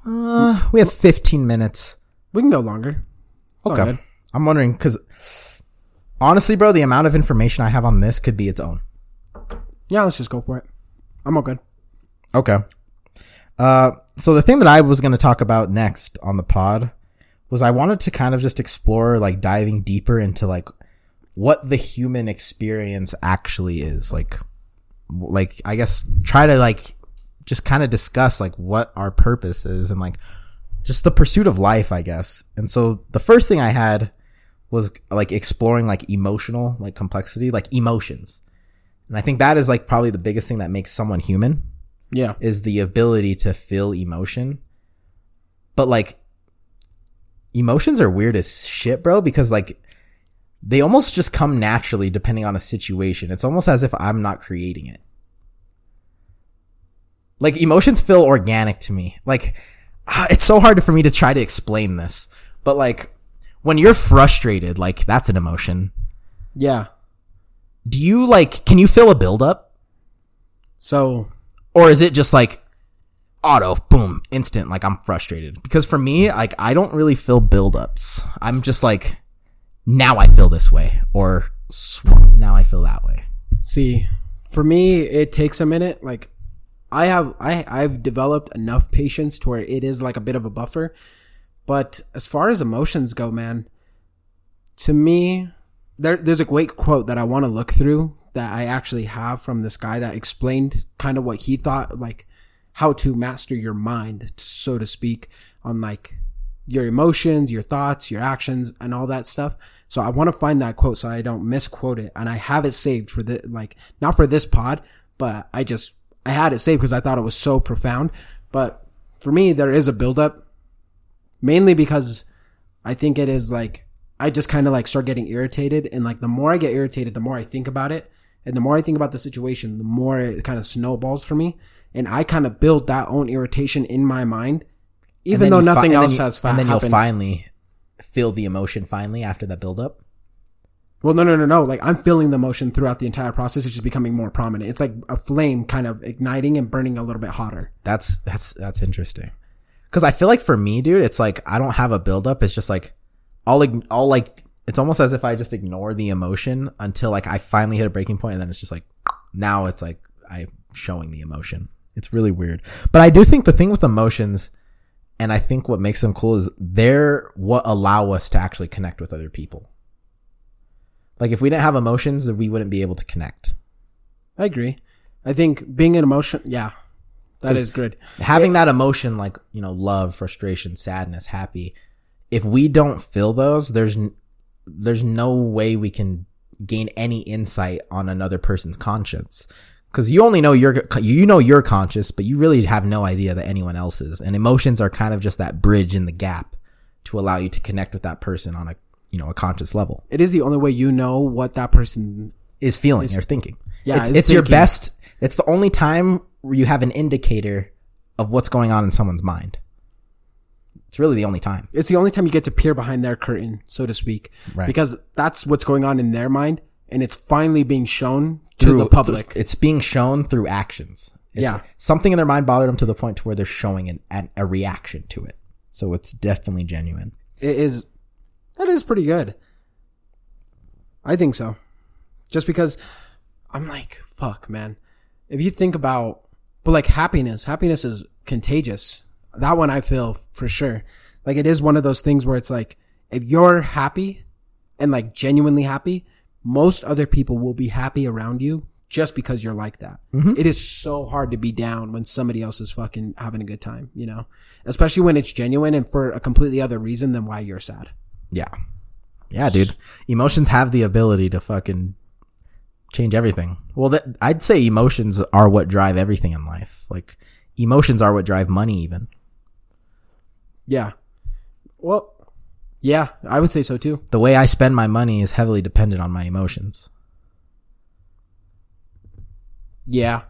Uh, we have 15 minutes. We can go longer. It's Okay. I'm wondering because honestly, bro, the amount of information I have on this could be its own. Yeah, let's just go for it. I'm all good. Okay. Uh, so the thing that I was going to talk about next on the pod was I wanted to kind of just explore, like, diving deeper into like what the human experience actually is. Like, like I guess try to like just kind of discuss like what our purpose is and like just the pursuit of life, I guess. And so the first thing I had was like exploring like emotional like complexity, like emotions. And I think that is like probably the biggest thing that makes someone human Yeah. is the ability to feel emotion. But like emotions are weird as shit, bro, because like they almost just come naturally depending on a situation. It's almost as if I'm not creating it. Like emotions feel organic to me. Like ah, it's so hard for me to try to explain this. But like when you're frustrated, like that's an emotion. Yeah. Do you like can you feel a buildup? So or is it just like auto boom instant like i'm frustrated because for me like i don't really feel buildups i'm just like now i feel this way or now i feel that way see, for me, it takes a minute. Like I have, I, I've developed enough patience to where it is like a bit of a buffer. But as far as emotions go, man, to me, there, there's a great quote that I want to look through that I actually have from this guy that explained kind of what he thought, like how to master your mind, so to speak, on like your emotions, your thoughts, your actions, and all that stuff. So I want to find that quote so I don't misquote it, and I have it saved for the like not for this pod, but I just I had it saved because I thought it was so profound. But for me, there is a buildup, mainly because I think it is like I just kind of like start getting irritated, and like the more I get irritated, the more I think about it, and the more I think about the situation, the more it kind of snowballs for me, and I kind of build that own irritation in my mind, even though you fi- nothing else you- has fa- and then happened. you'll finally feel the emotion finally after that buildup Well, no, no, no, no. Like I'm feeling the emotion throughout the entire process. It's just becoming more prominent. It's like a flame kind of igniting and burning a little bit hotter. that's that's that's interesting because i feel like for me dude it's like i don't have a buildup. It's just like i'll i'll like it's almost as if i just ignore the emotion until like i finally hit a breaking point and then it's just like now it's like i'm showing the emotion. It's really weird. But i do think the thing with emotions and i think what makes them cool is they're what allow us to actually connect with other people. Like if we didn't have emotions then we wouldn't be able to connect. I agree. I think being an emotion, yeah, that is good. having that emotion like you know love frustration sadness happy if we don't feel those there's n- there's no way we can gain any insight on another person's conscience because you only know your you know you're conscious but you really have no idea that anyone else is and emotions are kind of just that bridge in the gap to allow you to connect with that person on a you know a conscious level It is the only way you know what that person. is feeling or thinking Yeah, it's, is it's your best it's the only time you have an indicator of what's going on in someone's mind it's really the only time It's the only time you get to peer behind their curtain, so to speak, Right. because that's what's going on in their mind, and it's finally being shown to the public. It's being shown through actions. It's, Yeah. Something in their mind bothered them to the point to where they're showing an, an, a reaction to it. So it's definitely genuine. it is that is pretty good. I think so. Just because I'm like, fuck, man. If you think about but like happiness, happiness is contagious. That one I feel for sure. Like it is one of those things where it's like, if you're happy and like genuinely happy, most other people will be happy around you just because you're like that. Mm-hmm. It is so hard to be down when somebody else is fucking having a good time, you know, especially when it's genuine and for a completely other reason than why you're sad. Yeah. Yeah, dude. Emotions have the ability to fucking change everything. Well, that, I'd say emotions are what drive everything in life. Like, emotions are what drive money, even. Yeah. Well, yeah, I would say so too. The way I spend my money is heavily dependent on my emotions. Yeah.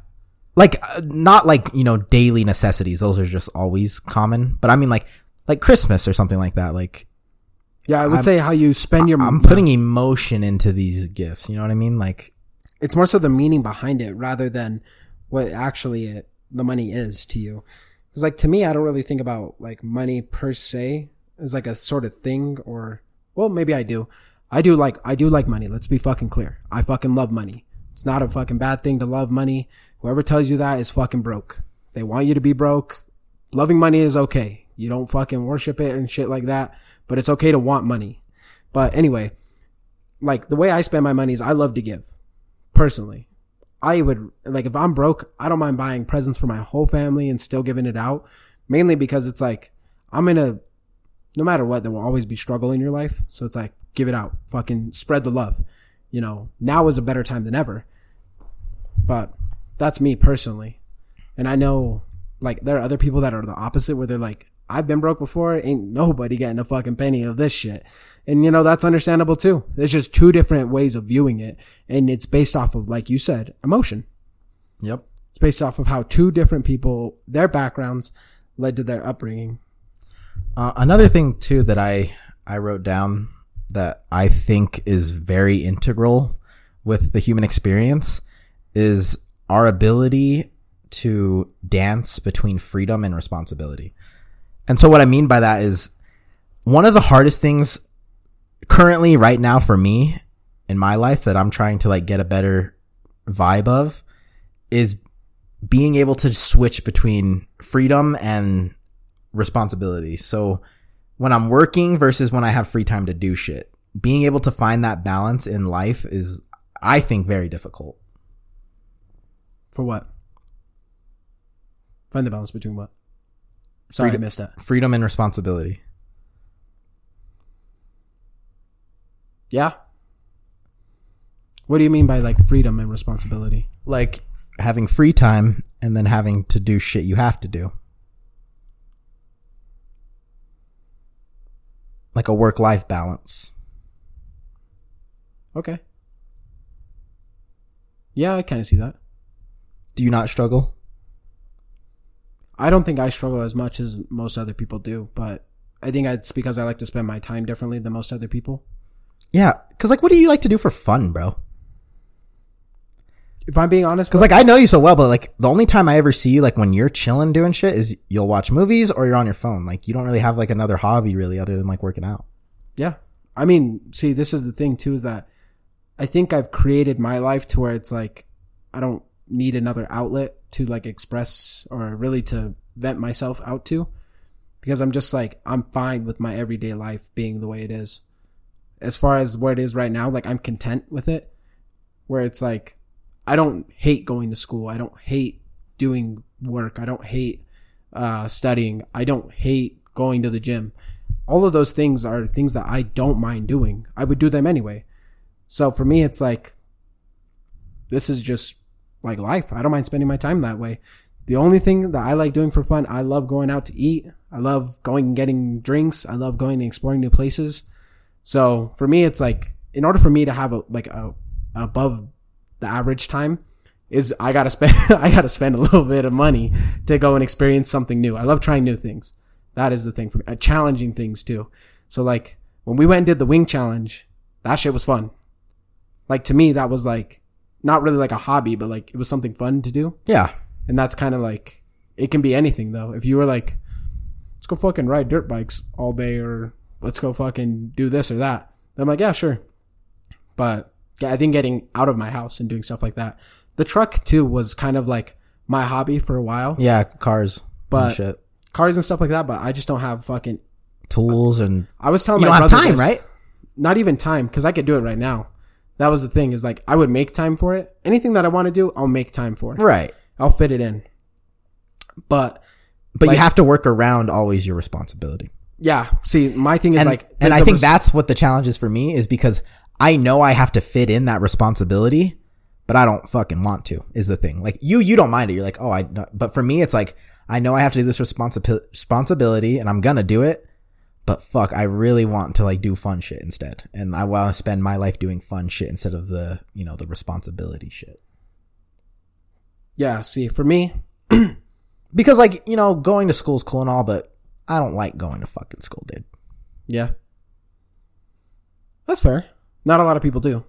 Like, uh, not like, you know, daily necessities. Those are just always common. But I mean, like, like Christmas or something like that. Like, Yeah, I would say how you spend your I'm putting emotion into these gifts. You know what I mean? Like, it's more so the meaning behind it rather than what actually it, the money is to you. Cause like to me, I don't really think about like money per se as like a sort of thing or, well, maybe I do. I do like, I do like money. Let's be fucking clear. I fucking love money. It's not a fucking bad thing to love money. Whoever tells you that is fucking broke. They want you to be broke. Loving money is okay. You don't fucking worship it and shit like that, but it's okay to want money. But anyway, like the way I spend my money is I love to give personally. I would like if I'm broke, I don't mind buying presents for my whole family and still giving it out. Mainly because it's like I'm in a no matter what, there will always be struggle in your life. So it's like give it out. Fucking spread the love. You know, now is a better time than ever. But that's me personally. And I know like there are other people that are the opposite where they're like, I've been broke before, ain't nobody getting a fucking penny of this shit. And you know, that's understandable too. There's just two different ways of viewing it. And it's based off of, like you said, emotion. yep. It's based off of how two different people, their backgrounds led to their upbringing. Uh, another thing too that I I wrote down that I think is very integral with the human experience is our ability to dance between freedom and responsibility. And so what I mean by that is one of the hardest things currently right now for me in my life that I'm trying to like get a better vibe of is being able to switch between freedom and responsibility. So when I'm working versus when I have free time to do shit, being able to find that balance in life is, I think, very difficult. For what? Find the balance between what? Sorry, I missed that. Freedom and responsibility. Yeah. What do you mean by like freedom and responsibility? Like having free time and then having to do shit you have to do. Like a work life balance. Okay. Yeah, I kind of see that. Do you not struggle? I don't think I struggle as much as most other people do, but I think it's because I like to spend my time differently than most other people. Yeah. Cause like, what do you like to do for fun, bro? If I'm being honest, Cause like I know you so well, but like the only time I ever see you like when you're chilling doing shit is you'll watch movies or you're on your phone. Like you don't really have like another hobby really other than like working out. Yeah. I mean, see, this is the thing too, is that I think I've created my life to where it's like, I don't need another outlet to like express or really to vent myself out to because I'm just like, I'm fine with my everyday life being the way it is. As far as where it is right now, like I'm content with it where it's like, I don't hate going to school. I don't hate doing work. I don't hate, uh, studying. I don't hate going to the gym all of those things are things that I don't mind doing. I would do them anyway. So for me, it's like, this is just like life. I don't mind spending my time that way. The only thing that I like doing for fun, I love going out to eat. I love going and getting drinks. I love going and exploring new places. So for me, it's like, in order for me to have a, like a, above the average time is I gotta spend, I gotta spend a little bit of money to go and experience something new. I love trying new things. That is the thing for me. Uh, challenging things too. So like when we went and did the wing challenge, that shit was fun. Like to me, that was like not really like a hobby, but like it was something fun to do. Yeah. And that's kind of like it can be anything though. If you were like, let's go fucking ride dirt bikes all day, or let's go fucking do this or that, I'm like, yeah, sure. But yeah, I think getting out of my house and doing stuff like that. The truck too was kind of like my hobby for a while. Yeah. Cars. But- and shit. cars and stuff like that, but I just don't have fucking tools and I was telling you my don't have brother time, this. right? Not even time, because I could do it right now. That was the thing. Is like I would make time for it. Anything that I want to do, I'll make time for. Right. I'll fit it in. But But Like- you have to work around always your responsibility. yeah, see, my thing is And, like, and I think res- that's what the challenge is for me is because I know I have to fit in that responsibility, but I don't fucking want to is the thing. Like you, you don't mind it. You're like, oh, I, but for me, it's like, I know I have to do this responsi- responsibility and I'm gonna do it, but fuck, I really want to like do fun shit instead. And I want to spend my life doing fun shit instead of the, you know, the responsibility shit. yeah. See, for me, Because like, you know, going to school is cool and all, but I don't like going to fucking school, dude. yeah, that's fair. Not a lot of people do.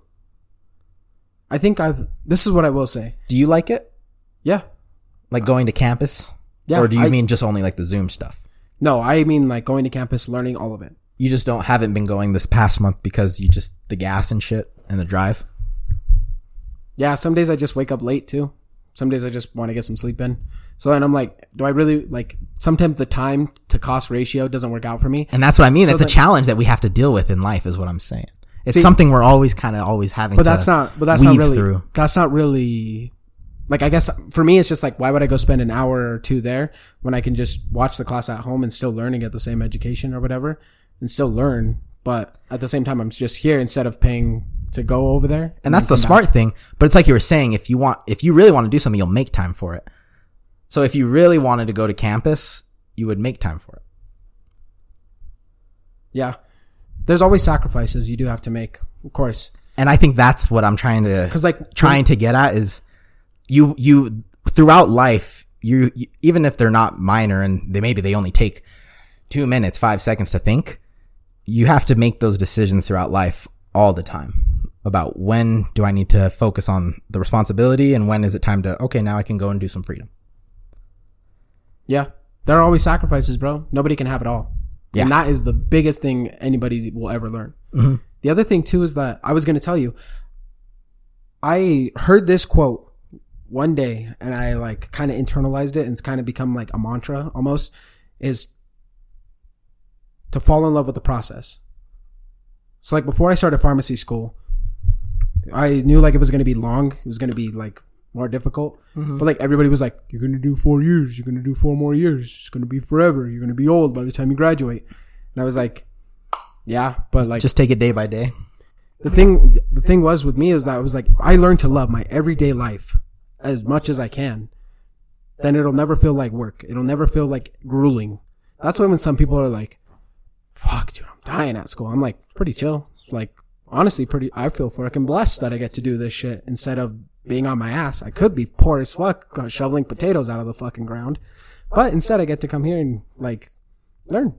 I think I've. This is what I will say. Do you like it? Yeah. Like going to campus? Yeah, Or do you I- mean just only like the Zoom stuff? No, I mean like going to campus, learning all of it. You just don't haven't been going this past month because you just the gas and shit and the drive. Yeah, some days I just wake up late too. Some days I just want to get some sleep in. So and I'm like, do I really like? Sometimes the time to cost ratio doesn't work out for me. And that's what I mean. That's then- a challenge that we have to deal with in life, is what I'm saying. It's See- something we're always kind of always having. But to that's not. But that's not really. through. That's not really. Like I guess for me, it's just like, why would I go spend an hour or two there when I can just watch the class at home and still learn and get the same education or whatever, and still learn. But at the same time, I'm just here instead of paying to go over there. And that's the smart thing. But it's like you were saying, if you want, if you really want to do something, you'll make time for it. So if you really wanted to go to campus, you would make time for it. Yeah, there's always sacrifices you do have to make, of course. And I think that's what I'm trying to cuz like, trying to get at is you, you, throughout life, you, even if they're not minor and they maybe they only take two minutes, five seconds to think, you have to make those decisions throughout life all the time about when do I need to focus on the responsibility and when is it time to, okay, now I can go and do some freedom. Yeah. There are always sacrifices, bro. Nobody can have it all. Yeah. And that is the biggest thing anybody will ever learn. Mm-hmm. The other thing too is that I was going to tell you, I heard this quote one day and I like kind of internalized it and it's kind of become like a mantra almost is to fall in love with the process. So like before I started pharmacy school, I knew like it was going to be long. It was going to be like more difficult. Mm-hmm. But like everybody was like, you're going to do four years. You're going to do four more years. It's going to be forever. You're going to be old by the time you graduate. And I was like, yeah, but like Just take it day by day. the thing, the thing was with me is that I was like, I learned to love my everyday life as much as I can, then it'll never feel like work. It'll never feel like grueling. That's why when some people are like, fuck, dude, I'm dying at school. I'm like, pretty chill. Like, honestly, pretty, I feel fucking blessed that I get to do this shit instead of being on my ass. I could be poor as fuck, uh, shoveling potatoes out of the fucking ground. But instead I get to come here and like learn.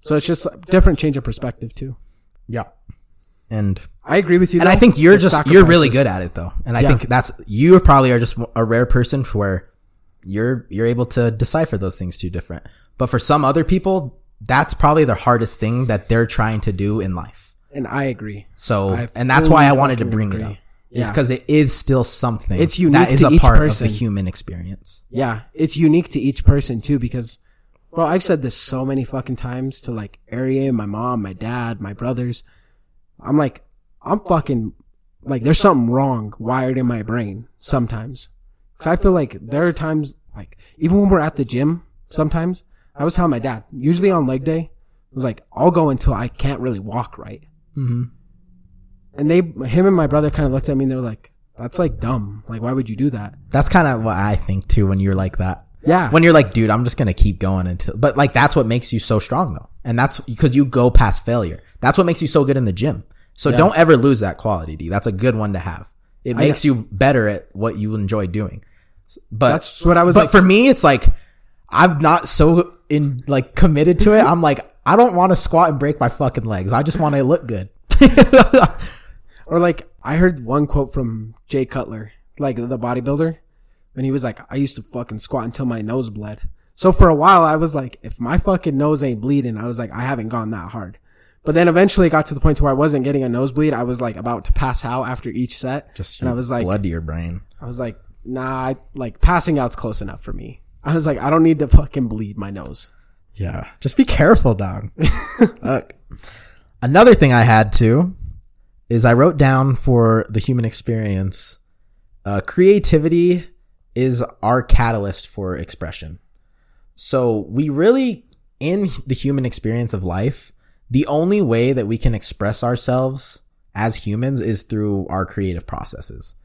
So it's just a different change of perspective too. Yeah. And I agree with you. and though. I think you're It's just you're really good at it though, and I Yeah. think that's you probably are just a rare person for where you're you're able to decipher those things too different. But for some other people, that's probably the hardest thing that they're trying to do in life. and I agree. So, I and that's why I wanted to bring it agree. up. It's because it is still something. It's unique that is a part person. of the human experience. Yeah, it's unique to each person too because, bro, I've said this so many fucking times to like Arya, my mom, my dad, my brothers. I'm like, I'm fucking like, there's something wrong wired in my brain sometimes. Cause I feel like there are times like even when we're at the gym, sometimes I was telling my dad, usually on leg day, I was like, I'll go until I can't really walk right. Mm-hmm. And they, him and my brother kind of looked at me and they were like, that's like dumb. Like, why would you do that? That's kind of what I think too when you're like that. Yeah. When you're like, dude, I'm just gonna keep going until, but like that's what makes you so strong though. And that's because you go past failure. That's what makes you so good in the gym. So don't ever lose that quality, D. That's a good one to have. It makes you better at what you enjoy doing. But That's what I was but like- for me, it's like, I'm not so in like committed to it. Mm-hmm. I'm like, I don't want to squat and break my fucking legs. I just want to look good. Or like I heard one quote from Jay Cutler, like the bodybuilder, and he was like, "I used to fucking squat until my nose bled." So for a while, I was like, "If my fucking nose ain't bleeding," I was like, "I haven't gone that hard." But then eventually, it got to the point where I wasn't getting a nosebleed. I was like about to pass out after each set, and I was like, blood to your brain. I was like, "Nah, I, like passing out's close enough for me." I was like, "I don't need to fucking bleed my nose." Yeah. Just be careful, dog. Look. Another thing I had to is I wrote down for the human experience, uh, creativity is our catalyst for expression. So we really, in the human experience of life, the only way that we can express ourselves as humans is through our creative processes.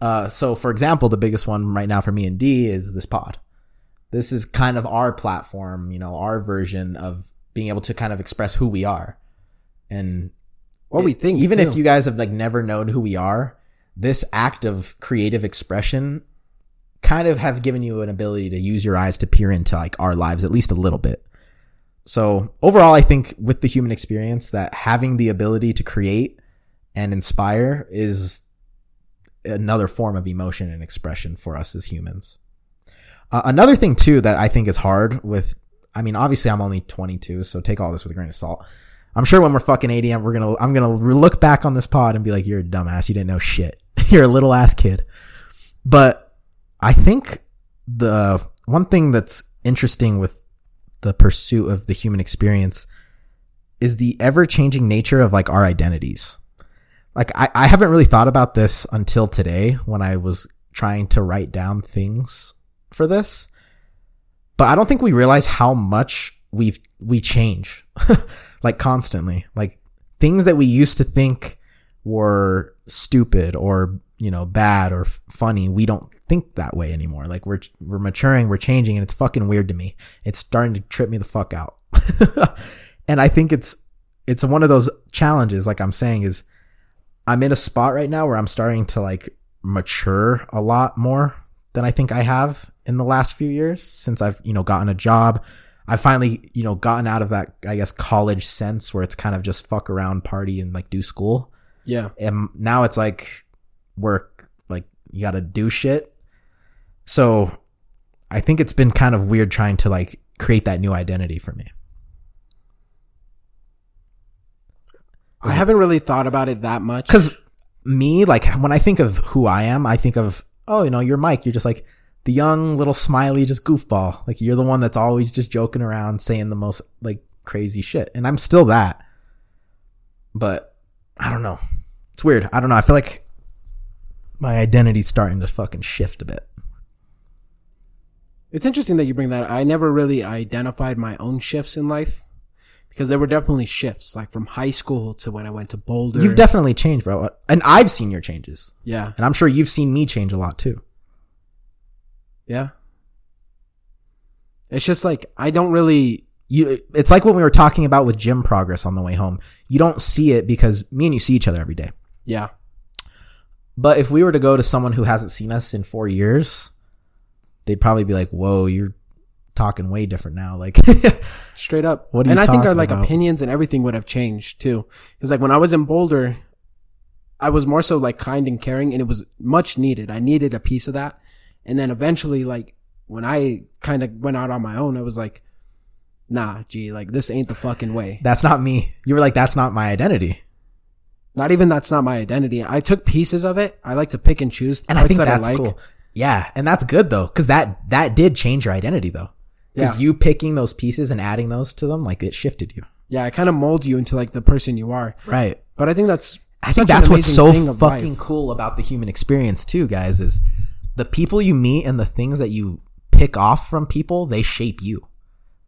Uh, so for example, the biggest one right now for me and D is this pod. This is kind of our platform, you know, our version of being able to kind of express who we are. And What we think, even if you guys have like never known who we are, this act of creative expression kind of have given you an ability to use your eyes to peer into like our lives at least a little bit. So overall, I think with the human experience that having the ability to create and inspire is another form of emotion and expression for us as humans. Uh, another thing too that I think is hard with, I mean, obviously I'm only 22, so take all this with a grain of salt. I'm sure when we're fucking 80, we're gonna, I'm gonna look back on this pod and be like, you're a dumbass. You didn't know shit. you're a little ass kid. But I think the one thing that's interesting with the pursuit of the human experience is the ever changing nature of like our identities. Like I, I haven't really thought about this until today when I was trying to write down things for this. But I don't think we realize how much we've, we change like constantly. Like things that we used to think were stupid or, you know, bad or f- funny. We don't think that way anymore. Like we're, we're maturing, we're changing and it's fucking weird to me. It's starting to trip me the fuck out. and I think it's, it's one of those challenges, like I'm saying is I'm in a spot right now where I'm starting to like mature a lot more than I think I have in the last few years since I've, you know, gotten a job. I finally, you know, gotten out of that, I guess, college sense where it's kind of just fuck around, party and like do school. Yeah. And now it's like work, like you gotta do shit. So I think it's been kind of weird trying to like create that new identity for me. I haven't really thought about it that much. Cause me, like when I think of who I am, I think of, oh, you know, you're Mike. You're just like the young little smiley, just goofball. Like you're the one that's always just joking around saying the most like crazy shit. And I'm still that. But I don't know. It's weird. I don't know. I feel like my identity's starting to fucking shift a bit. It's interesting that you bring that. up. I never really identified my own shifts in life because there were definitely shifts, like from high school to when I went to Boulder. You've definitely changed, bro. And I've seen your changes. yeah, And I'm sure you've seen me change a lot too. yeah. It's just like I don't really. you it's like what we were talking about with gym progress on the way home. You don't see it because me and you see each other every day. Yeah, But if we were to go to someone who hasn't seen us in four years, they'd probably be like, "Whoa, you're talking way different now." Like, straight up. What and I think our like about? opinions and everything would have changed too. Because like when I was in Boulder, I was more so like kind and caring, and it was much needed. I needed a piece of that, and then eventually, like when I kind of went out on my own, I was like, "Nah, gee, like this ain't the fucking way." that's not me. You were like, "That's not my identity," Not even that's not my identity. I took pieces of it. I like to pick and choose and I think that that's I like. cool. Yeah, and that's good though, because that that did change your identity though. Because Yeah. you picking those pieces and adding those to them, like it shifted you. Yeah, it kind of molds you into like the person you are. Right. But I think that's I think that's what's so fucking life. cool about the human experience too, guys, is the people you meet and the things that you pick off from people, they shape you.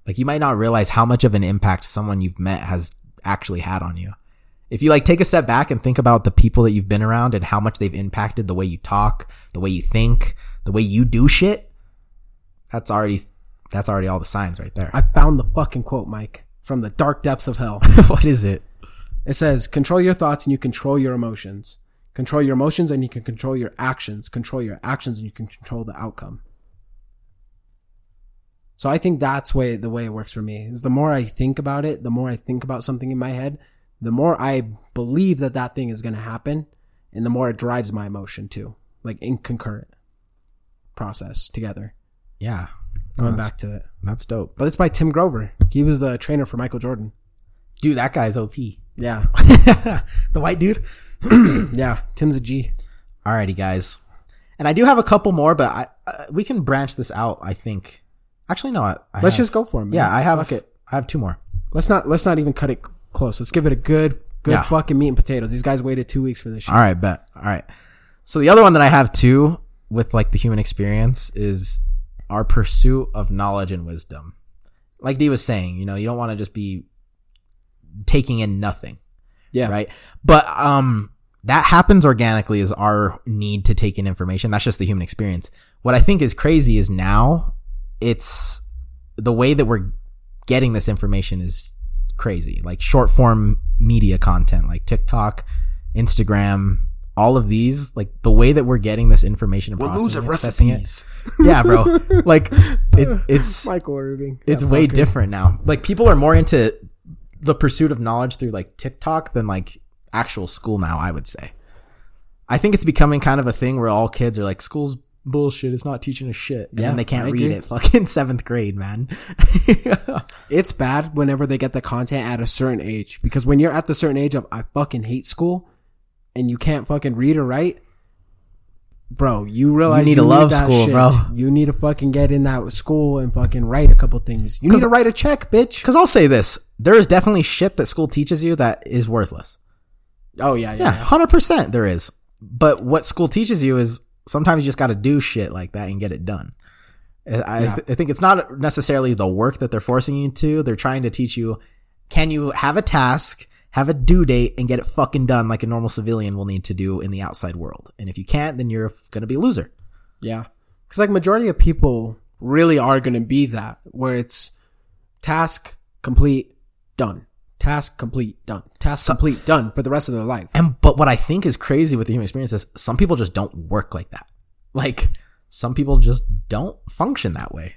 Like you might not realize how much of an impact someone you've met has actually had on you. If you like take a step back and think about the people that you've been around and how much they've impacted the way you talk, the way you think, the way you do shit, that's already that's already all the signs right there. I found the fucking quote, Mike, from the dark depths of hell. what is it? It says, control your thoughts and you control your emotions. Control your emotions and you can control your actions. Control your actions and you can control the outcome. So I think that's way the way it works for me is the more I think about it, the more I think about something in my head, the more I believe that that thing is going to happen and the more it drives my emotion too, like in concurrent process together. Yeah. Going back to it. That's dope. But it's by Tim Grover. He was the trainer for Michael Jordan. Dude, that guy's OP. Yeah. the white dude. yeah. Tim's a G. Alrighty, guys. And I do have a couple more, but I, uh, we can branch this out. I think. Actually, no. I, I Let's have- just go for him. Yeah, I have. I have two more. Let's not let's not even cut it close. Let's give it a good good Yeah. fucking meat and potatoes. These guys waited two weeks for this shit. All right, bet. All right. So the other one that I have too with like the human experience is our pursuit of knowledge and wisdom. Like Dee was saying, you know, you don't want to just be taking in nothing, Yeah. right? But um that happens organically is our need to take in information. That's just the human experience. What I think is crazy is now it's the way that we're getting this information is crazy. Like short form media content, like TikTok, Instagram, all of these, like the way that we're getting this information and processing, it, accessing it. Yeah, bro. like it, it's Michael Irving. it's way fucker. different now. Like people are more into the pursuit of knowledge through like TikTok than like actual school now, I would say. I think it's becoming kind of a thing where all kids are like, school's bullshit. It's not teaching a shit. And Yeah, they can't I read agree. it. Fucking seventh grade, man. It's bad whenever they get the content at a certain age because when you're at the certain age of I fucking hate school and you can't fucking read or write, bro, you realize you need to love that school, shit. bro. You need to fucking get in that school and fucking write a couple things. You need to write a check, bitch. Cause I'll say this. There is definitely shit that school teaches you that is worthless. Oh yeah, yeah. Yeah, yeah. hundred percent there is. But what school teaches you is sometimes you just got to do shit like that and get it done. I, I, th- I think it's not necessarily the work that they're forcing you to. They're trying to teach you, can you have a task, have a due date, and get it fucking done like a normal civilian will need to do in the outside world. And if you can't, then you're gonna be a loser. Yeah. Cause like majority of people really are going to be that where it's task complete, done. Task complete, done. Task complete, done for the rest of their life. And but what I think is crazy with the human experience is some people just don't work like that. Like some people just don't function that way.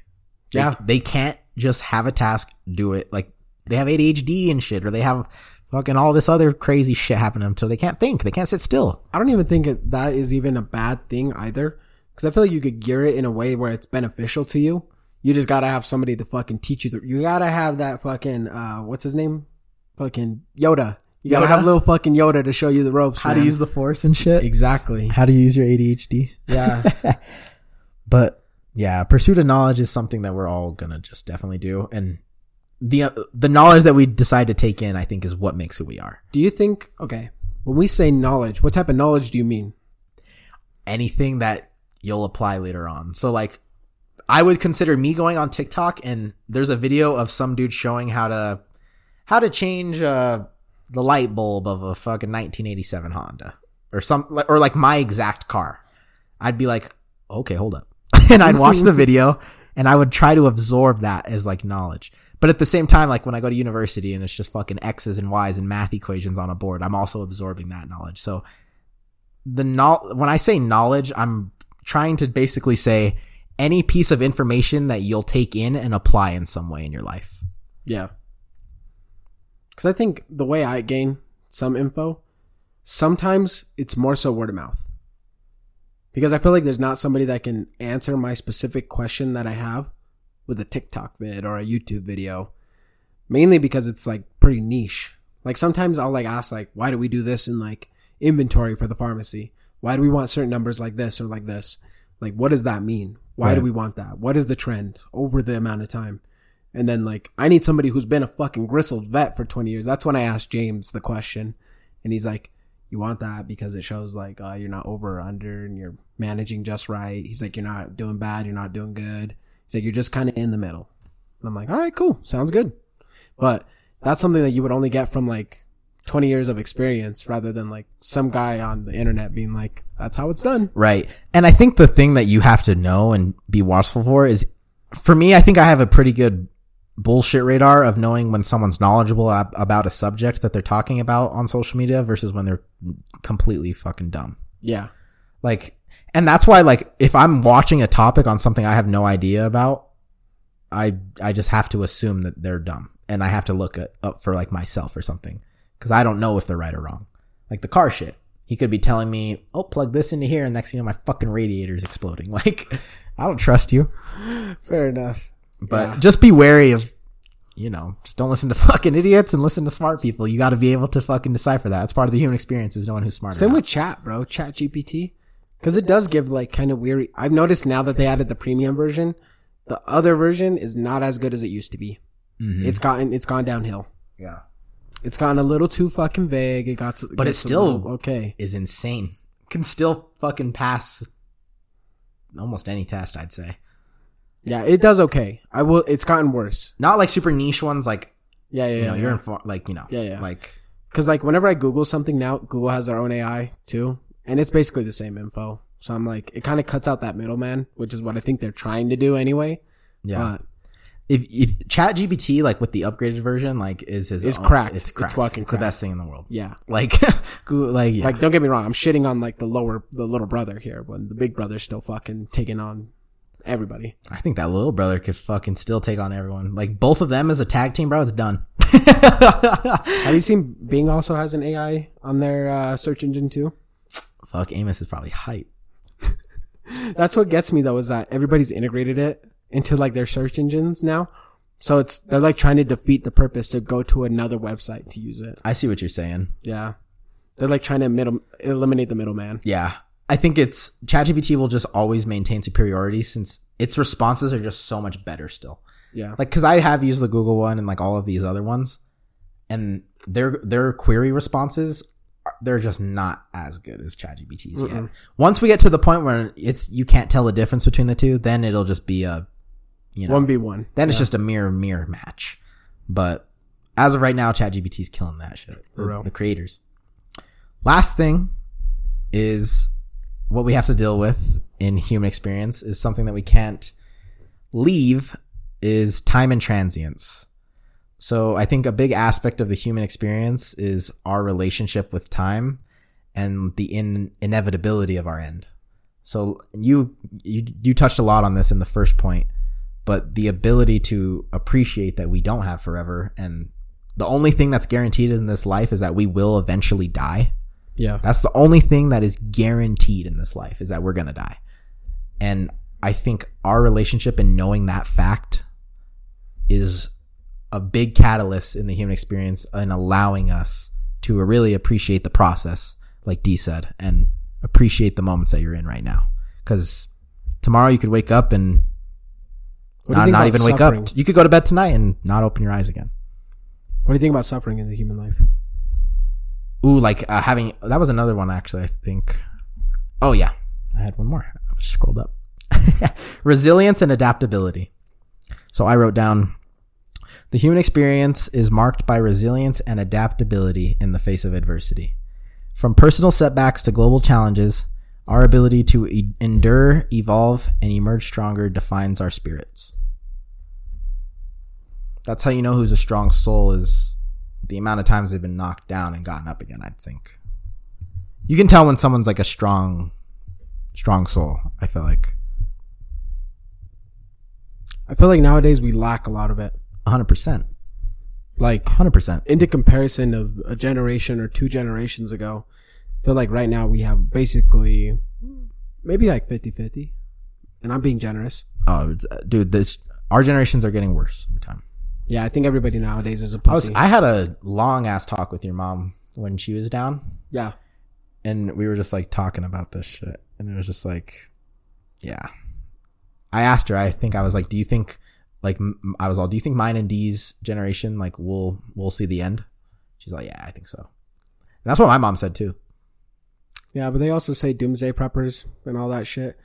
They- Yeah. They, can't just have a task, do it. Like they have ADHD and shit, or they have fucking all this other crazy shit happen to them, so they can't think. They can't sit still. I don't even think that is even a bad thing either. Cause I feel like you could gear it in a way where it's beneficial to you. You just gotta have somebody to fucking teach you. The, you gotta have that fucking, uh, what's his name? Fucking Yoda. You gotta Yoda? have little fucking Yoda to show you the ropes. How to use the force and shit. Exactly. How to use your ADHD. Yeah. But yeah, pursuit of knowledge is something that we're all gonna just definitely do, and the uh, the knowledge that we decide to take in, I think, is what makes who we are. do you think, okay, when we say knowledge, what type of knowledge do you mean? anything that you'll apply later on. So like I would consider me going on TikTok and there's a video of some dude showing how to how to change uh the light bulb of a fucking 1987 Honda or some or like my exact car. I'd be like, "Okay, hold up." and I'd watch the video and I would try to absorb that as like knowledge. But at the same time, like when I go to university and it's just fucking X's and Y's and math equations on a board, I'm also absorbing that knowledge. So the knowl when I say knowledge, I'm trying to basically say any piece of information that you'll take in and apply in some way in your life. Yeah. Cause I think the way I gain some info, sometimes it's more so word of mouth. Because I feel like there's not somebody that can answer my specific question that I have with a TikTok vid or a YouTube video. Mainly because it's like pretty niche. Like sometimes I'll like ask like, why do we do this in like inventory for the pharmacy? Why do we want certain numbers like this or like this? Like, what does that mean? Why do we want that? What is the trend over the amount of time? And then like, I need somebody who's been a fucking gristled vet for 20 years. That's when I asked James the question and he's like, you want that because it shows like, uh, you're not over or under and you're managing just right. He's like, you're not doing bad. You're not doing good. He's like, you're just kind of in the middle. And I'm like, all right, cool. Sounds good. But that's something that you would only get from like 20 years of experience rather than like some guy on the internet being like, that's how it's done. Right. And I think the thing that you have to know and be watchful for is for me, I think I have a pretty good bullshit radar of knowing when someone's knowledgeable ab- about a subject that they're talking about on social media versus when they're completely fucking dumb. Yeah. Like, and that's why, like, if I'm watching a topic on something I have no idea about, I, I just have to assume that they're dumb and I have to look at, up for like myself or something. Cause I don't know if they're right or wrong. Like the car shit. He could be telling me, oh, plug this into here. And next thing you know, my fucking radiator is exploding. Like, I don't trust you. Fair enough. But just be wary of, you know, just don't listen to fucking idiots and listen to smart people. You got to be able to fucking decipher that. It's part of the human experience is knowing who's smart. Same with chat, bro. Chat GPT. Cause it does give like kind of weird. I've noticed now that they added the premium version, the other version is not as good as it used to be. Mm-hmm. it's gotten it's gone downhill. Yeah. It's gotten a little too fucking vague. It got, But it's still- okay. Is insane. Can still fucking pass almost any test, I'd say. Yeah, it does okay. I will. It's gotten worse. Not like super niche ones, like Yeah, yeah, you know, yeah. you're in for, like you know, Yeah, yeah. like Because like whenever I Google something now, Google has their own AI too, and it's basically the same info. So I'm like, it kind of cuts out that middleman, which is what I think they're trying to do anyway. yeah. But if if Chat GPT like with the upgraded version like is his It's own- cracked. It's It's fucking It's the best thing in the world. yeah, Like Google, like yeah. like don't get me wrong, I'm shitting on like the lower, the little brother here when the big brother's still fucking taking on everybody. I think that little brother could fucking still take on everyone. Like both of them as a tag team, bro. It's done. Have you seen Bing also has an AI on their uh, search engine too? Fuck, Amos is probably hype. That's what gets me though is that everybody's integrated it into like their search engines now. So it's they're like trying to defeat the purpose to go to another website to use it. I see what you're saying. Yeah. They're like trying to middle eliminate the middleman. Yeah. I think it's ChatGPT will just always maintain superiority since its responses are just so much better still. Yeah. Like, cause I have used the Google one and like all of these other ones and their, their query responses, they're just not as good as ChatGPT's yet. Once we get to the point where it's, you can't tell the difference between the two, then it'll just be a, you know, One v one. then it's just a mirror mirror match. But as of right now, ChatGPT's killing that shit. The, real. the creators. Last thing is what we have to deal with in human experience is something that we can't leave is time and transience. So I think a big aspect of the human experience is our relationship with time and the in, inevitability of our end. So you, you, you touched a lot on this in the first point, but the ability to appreciate that we don't have forever and the only thing that's guaranteed in this life is that we will eventually die. Yeah. That's the only thing that is guaranteed in this life is that we're going to die. And I think our relationship and knowing that fact is a big catalyst in the human experience and allowing us to really appreciate the process, like Dee said, and appreciate the moments that you're in right now. Cause tomorrow you could wake up and What do you not, not even wake up. You could go to bed tonight and not open your eyes again. What do you think about suffering in the human life? Ooh, like uh, having that was another one actually. I think. Oh yeah, I had one more. I scrolled up. Resilience and adaptability. So I wrote down the human experience is marked by resilience and adaptability in the face of adversity. From personal setbacks to global challenges, our ability to e- endure, evolve, and emerge stronger defines our spirits. That's how you know who's a strong soul is the amount of times they've been knocked down and gotten up again, I think. You can tell when someone's like a strong, strong soul, I feel like. I feel like nowadays we lack a lot of it. 100%. Like 100%. into comparison of a generation or two generations ago, I feel like right now we have basically maybe like 50-50. And I'm being generous. Oh, uh, dude, this, our generations are getting worse every time. Yeah, I think everybody nowadays is a was, pussy. I had a long ass talk with your mom when she was down yeah. and we were just like talking about this shit and it was just like yeah i asked her i think i was like do you think like I was all do you think mine and D's generation like we'll, we'll see the end she's like yeah i think so and that's what my mom said too Yeah, but they also say doomsday preppers and all that shit.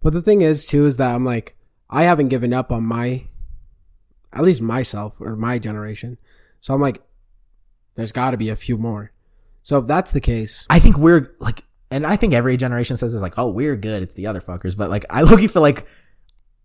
But the thing is too is that I'm like I haven't given up on my at least myself or my generation. So I'm like there's got to be a few more. So if that's the case, i think we're like and i think every generation says this like oh we're good it's the other fuckers but like i look feel like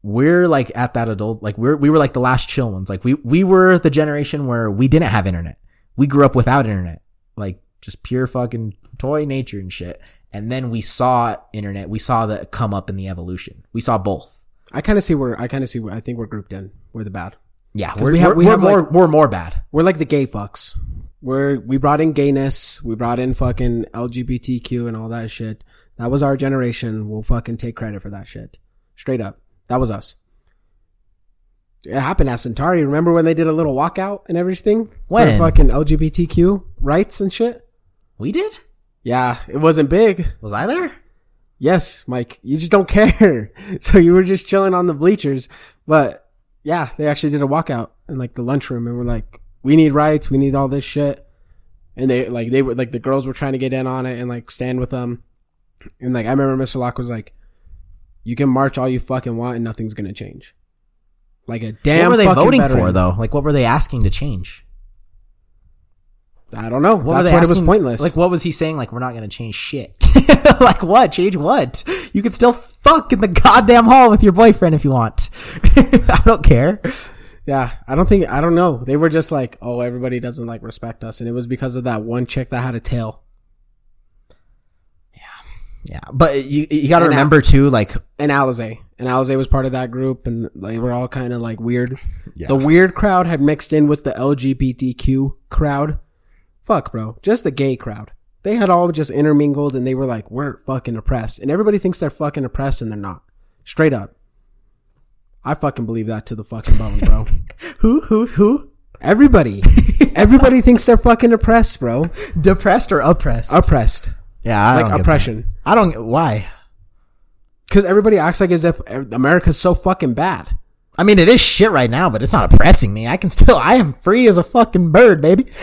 we're like at that adult like we're we were like the last chill ones like we we were the generation where we didn't have internet we grew up without internet like just pure fucking toy nature and shit and then we saw internet we saw the come up in the evolution we saw both I kind of see where I kind of see where I think we're grouped in. We're the bad. Yeah we're, we have- we we're have, more like- we're more bad We're like the gay fucks. We're we brought in gayness, we brought in fucking LGBTQ and all that shit. That was our generation. We'll fucking take credit for that shit. Straight up. That was us. It happened at Centauri. Remember when they did a little walkout and everything? When? For fucking LGBTQ rights and shit? we did Yeah, it wasn't big. was i there Yes, Mike. You just don't care. So you were just chilling on the bleachers. But yeah, they actually did a walkout. in like the lunchroom and we're like, we need rights, we need all this shit. And they like they were like the girls were trying to get in on it and like stand with them. And like I remember Mr. Locke was like, "You can march all you fucking want and nothing's gonna change." Like a damn. what were they voting veteran. for though? Like what were they asking to change? I don't know. What That's they why it was pointless. Like what was he saying? Like we're not gonna change shit. like what? Change what? You could still fuck in the goddamn hall with your boyfriend if you want. I don't care. Yeah, I don't think I don't know. They were just like, oh, everybody doesn't like respect us, and it was because of that one chick that had a tail. Yeah, yeah, but you you got to remember too. Like And Alizé, and Alizé was part of that group, and they were all kind of like weird. Yeah. The weird crowd had mixed in with the LGBTQ crowd. Fuck, bro, just the gay crowd. They had all just intermingled, and they were like, we're fucking oppressed, and everybody thinks they're fucking oppressed, and they're not. Straight up. I fucking believe that to the fucking bone, bro. who who who Everybody, everybody thinks they're fucking oppressed, bro. depressed or oppressed? Oppressed. yeah, I like oppression. I don't. Why? Because everybody acts like as if America's so fucking bad. I mean, it is shit right now, but it's not oppressing me. I can still, I am free as a fucking bird, baby.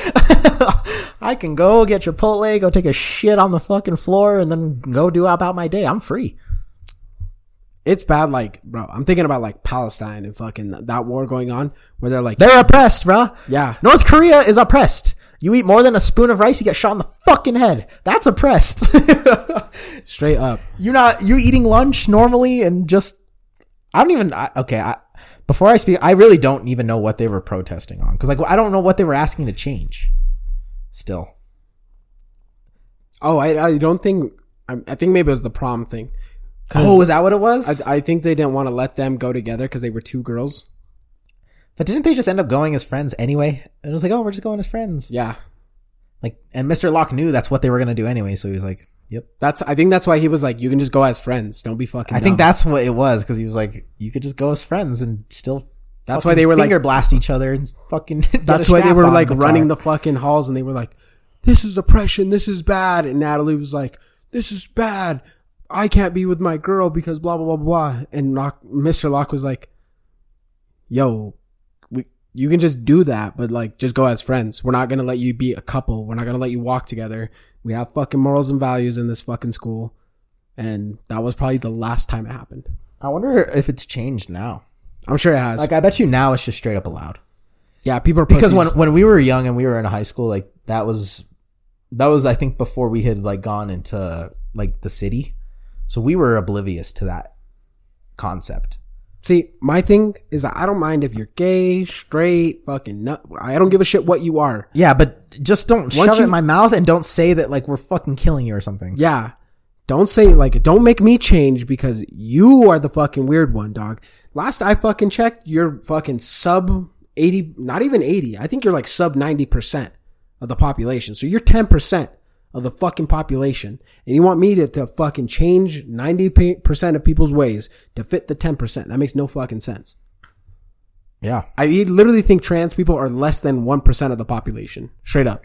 I can go get Chipotle, go take a shit on the fucking floor, and then go do about my day. I'm free. It's bad, like, bro. I'm thinking about like Palestine and fucking that war going on, where they're like, They're oppressed, bro. Yeah. North Korea is oppressed. You eat more than a spoon of rice, you get shot in the fucking head. That's oppressed. straight up. you're not, you're eating lunch normally and just, I don't even, I, okay, I, before I speak, I really don't even know what they were protesting on. Cause like, I don't know what they were asking to change. Still. Oh, I, I don't think. I, I think maybe it was the prom thing. Oh, is that what it was? I, I think they didn't want to let them go together because they were two girls. But didn't they just end up going as friends anyway? And it was like, oh, we're just going as friends. Yeah, Like, and Mr. Locke knew that's what they were gonna do anyway, so he was like, yep. that's. I think that's why he was like, "You can just go as friends. Don't be fucking." I think that's what it was because he was like, you could just go as friends and still. That's why they were, like- blast each other and fucking. That's why they were like the running car. the fucking halls and they were like, this is oppression. This is bad. And Natalie was like, this is bad. I can't be with my girl because blah, blah, blah, blah. And Locke, Mr. Locke was like, yo, we, you can just do that, but like, just go as friends. We're not going to let you be a couple. We're not going to let you walk together. We have fucking morals and values in this fucking school. And that was probably the last time it happened. I wonder if it's changed now. I'm sure it has. Like, I bet you now it's just straight up allowed. yeah, people are Because when when we were young and we were in high school, like that was that was I think before we had like gone into like the city, so we were oblivious to that concept. See, my thing is that I don't mind if you're gay, straight, fucking nut. I don't give a shit what you are. Yeah, but just don't shove it in my mouth and don't say that like we're fucking killing you or something. Yeah. Don't say like don't make me change because you are the fucking weird one, dog. Last I fucking checked, you're fucking sub 80, not even 80. I think you're like sub 90% of the population. So you're 10% of the fucking population. And you want me to, to fucking change 90% of people's ways to fit the 10%. That makes no fucking sense. Yeah. I literally think trans people are less than 1% of the population. Straight up.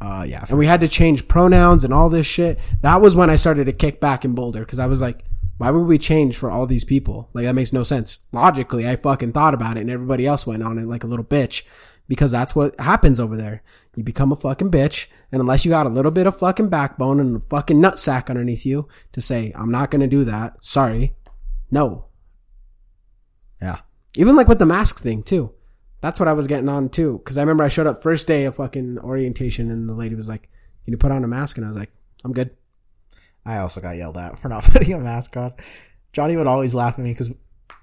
Uh, yeah. And we had to change pronouns and all this shit. That was when I started to kick back in Boulder because I was like, why would we change for all these people? Like, that makes no sense. Logically, I fucking thought about it and everybody else went on it like a little bitch because that's what happens over there. You become a fucking bitch. And unless you got a little bit of fucking backbone and a fucking nutsack underneath you to say, I'm not going to do that. Sorry. No. yeah. Even like with the mask thing too. That's what I was getting on too. Cause I remember I showed up first day of fucking orientation and the lady was like, can you put on a mask? And I was like, I'm good. I also got yelled at for not putting a mask on. Johnny would always laugh at me because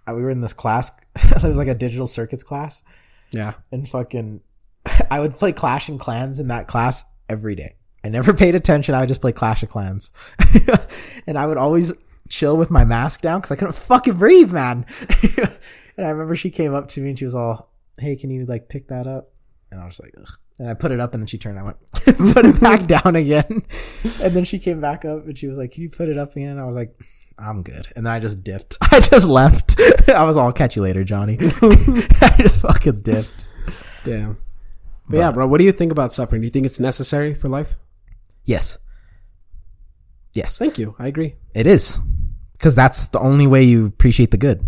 we were in this class. it was like a digital circuits class, Yeah. and fucking, I would play Clash and Clans in that class every day. I never paid attention. I would just play Clash of Clans, and I would always chill with my mask down because I couldn't fucking breathe, man. and I remember she came up to me and she was all, "Hey, can you like pick that up?" And I was like, Ugh. and I put it up, and then she turned. I went, put it back down again, and then she came back up, and she was like, "Can you put it up again?" And I was like, "I'm good." And then I just dipped. I just left. I was all, "Catch you later, Johnny." I just fucking dipped. Damn. But, yeah, bro, what do you think about suffering? Do you think it's necessary for life? Yes. Yes, Thank you. I agree. it is, because that's the only way you appreciate the good.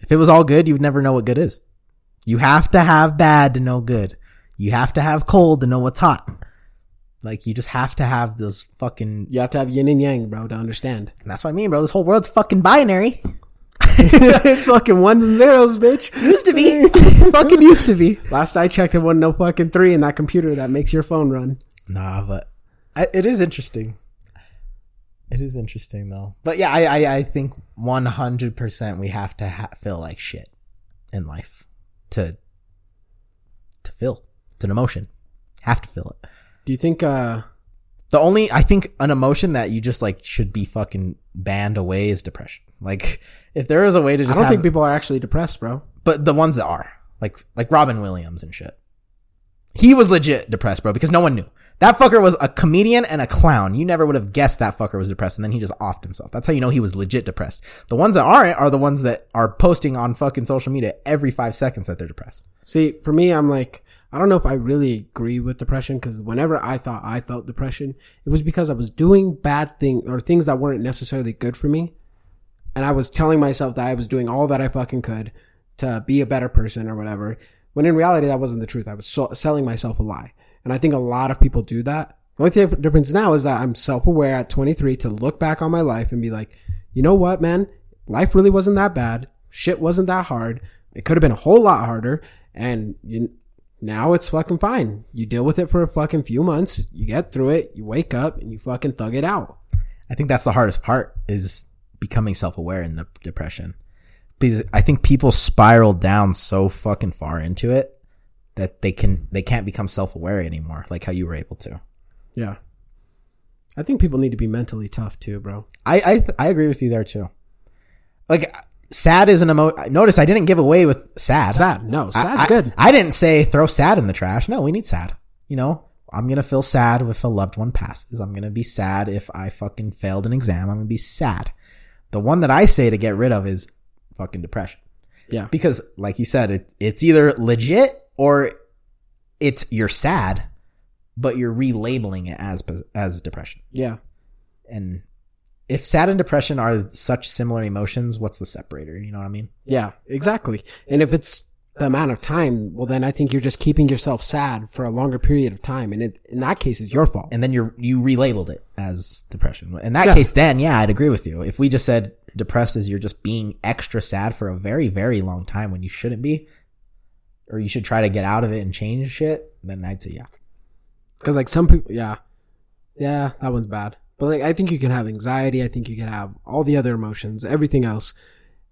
If it was all good, you would never know what good is. You have to have bad to know good. You have to have cold to know what's hot. Like you just have to have those fucking. You have to have yin and yang, bro, to understand. And that's what I mean, bro. This whole world's fucking binary. it's fucking ones and zeros, bitch. Used to be. fucking used to be. Last I checked, it wasn't no fucking three in that computer that makes your phone run. Nah, but I, it is interesting. It is interesting though. But yeah, I I, I think one hundred percent we have to ha- feel like shit in life to to feel. It's an emotion. Have to feel it. Do you think, uh, The only I think an emotion that you just like should be fucking banned away is depression. Like if there is a way to just, I don't have, think people are actually depressed, bro. but the ones that are like like Robin Williams and shit. He was legit depressed, bro, because no one knew. That fucker was a comedian and a clown. You never would have guessed that fucker was depressed, and then he just offed himself. That's how you know he was legit depressed. The ones that aren't are the ones that are posting on fucking social media every five seconds that they're depressed. See, for me, I'm like, I don't know if I really agree with depression because whenever I thought I felt depression, it was because I was doing bad things or things that weren't necessarily good for me. And I was telling myself that I was doing all that I fucking could to be a better person or whatever. When in reality, that wasn't the truth. I was so- selling myself a lie. And I think a lot of people do that. The only difference now is that I'm self-aware at 23 to look back on my life and be like, you know what, man? Life really wasn't that bad. Shit wasn't that hard. It could have been a whole lot harder. And you, now it's fucking fine. You deal with it for a fucking few months. You get through it. You wake up and you fucking thug it out. I think that's the hardest part is becoming self-aware in the depression. Because I think people spiral down so fucking far into it that they can they can't become self-aware anymore, like how you were able to. Yeah. I think people need to be mentally tough too, bro. I I, th- I agree with you there too. Like sad is an emotion. Notice I didn't give away with sad. Sad. No, sad's I, good. I didn't say throw sad in the trash. No, we need sad. You know, I'm gonna feel sad if a loved one passes. I'm gonna be sad if I fucking failed an exam. I'm gonna be sad. The one that I say to get rid of is fucking depression. Yeah. Because, like you said, it, it's either legit or it's you're sad, but you're relabeling it as as depression. Yeah. And if sad and depression are such similar emotions, what's the separator? You know what I mean? Yeah, exactly. And if it's the amount of time, well, then I think you're just keeping yourself sad for a longer period of time. And it, in that case, it's your fault. And then you're you relabeled it as depression. In that Yeah. case, then yeah, I'd agree with you. If we just said depressed is you're just being extra sad for a very very long time when you shouldn't be, or you should try to get out of it and change shit, then I'd say yeah. Cause like some people, yeah, yeah, that one's bad. But like, I think you can have anxiety. I think you can have all the other emotions, everything else.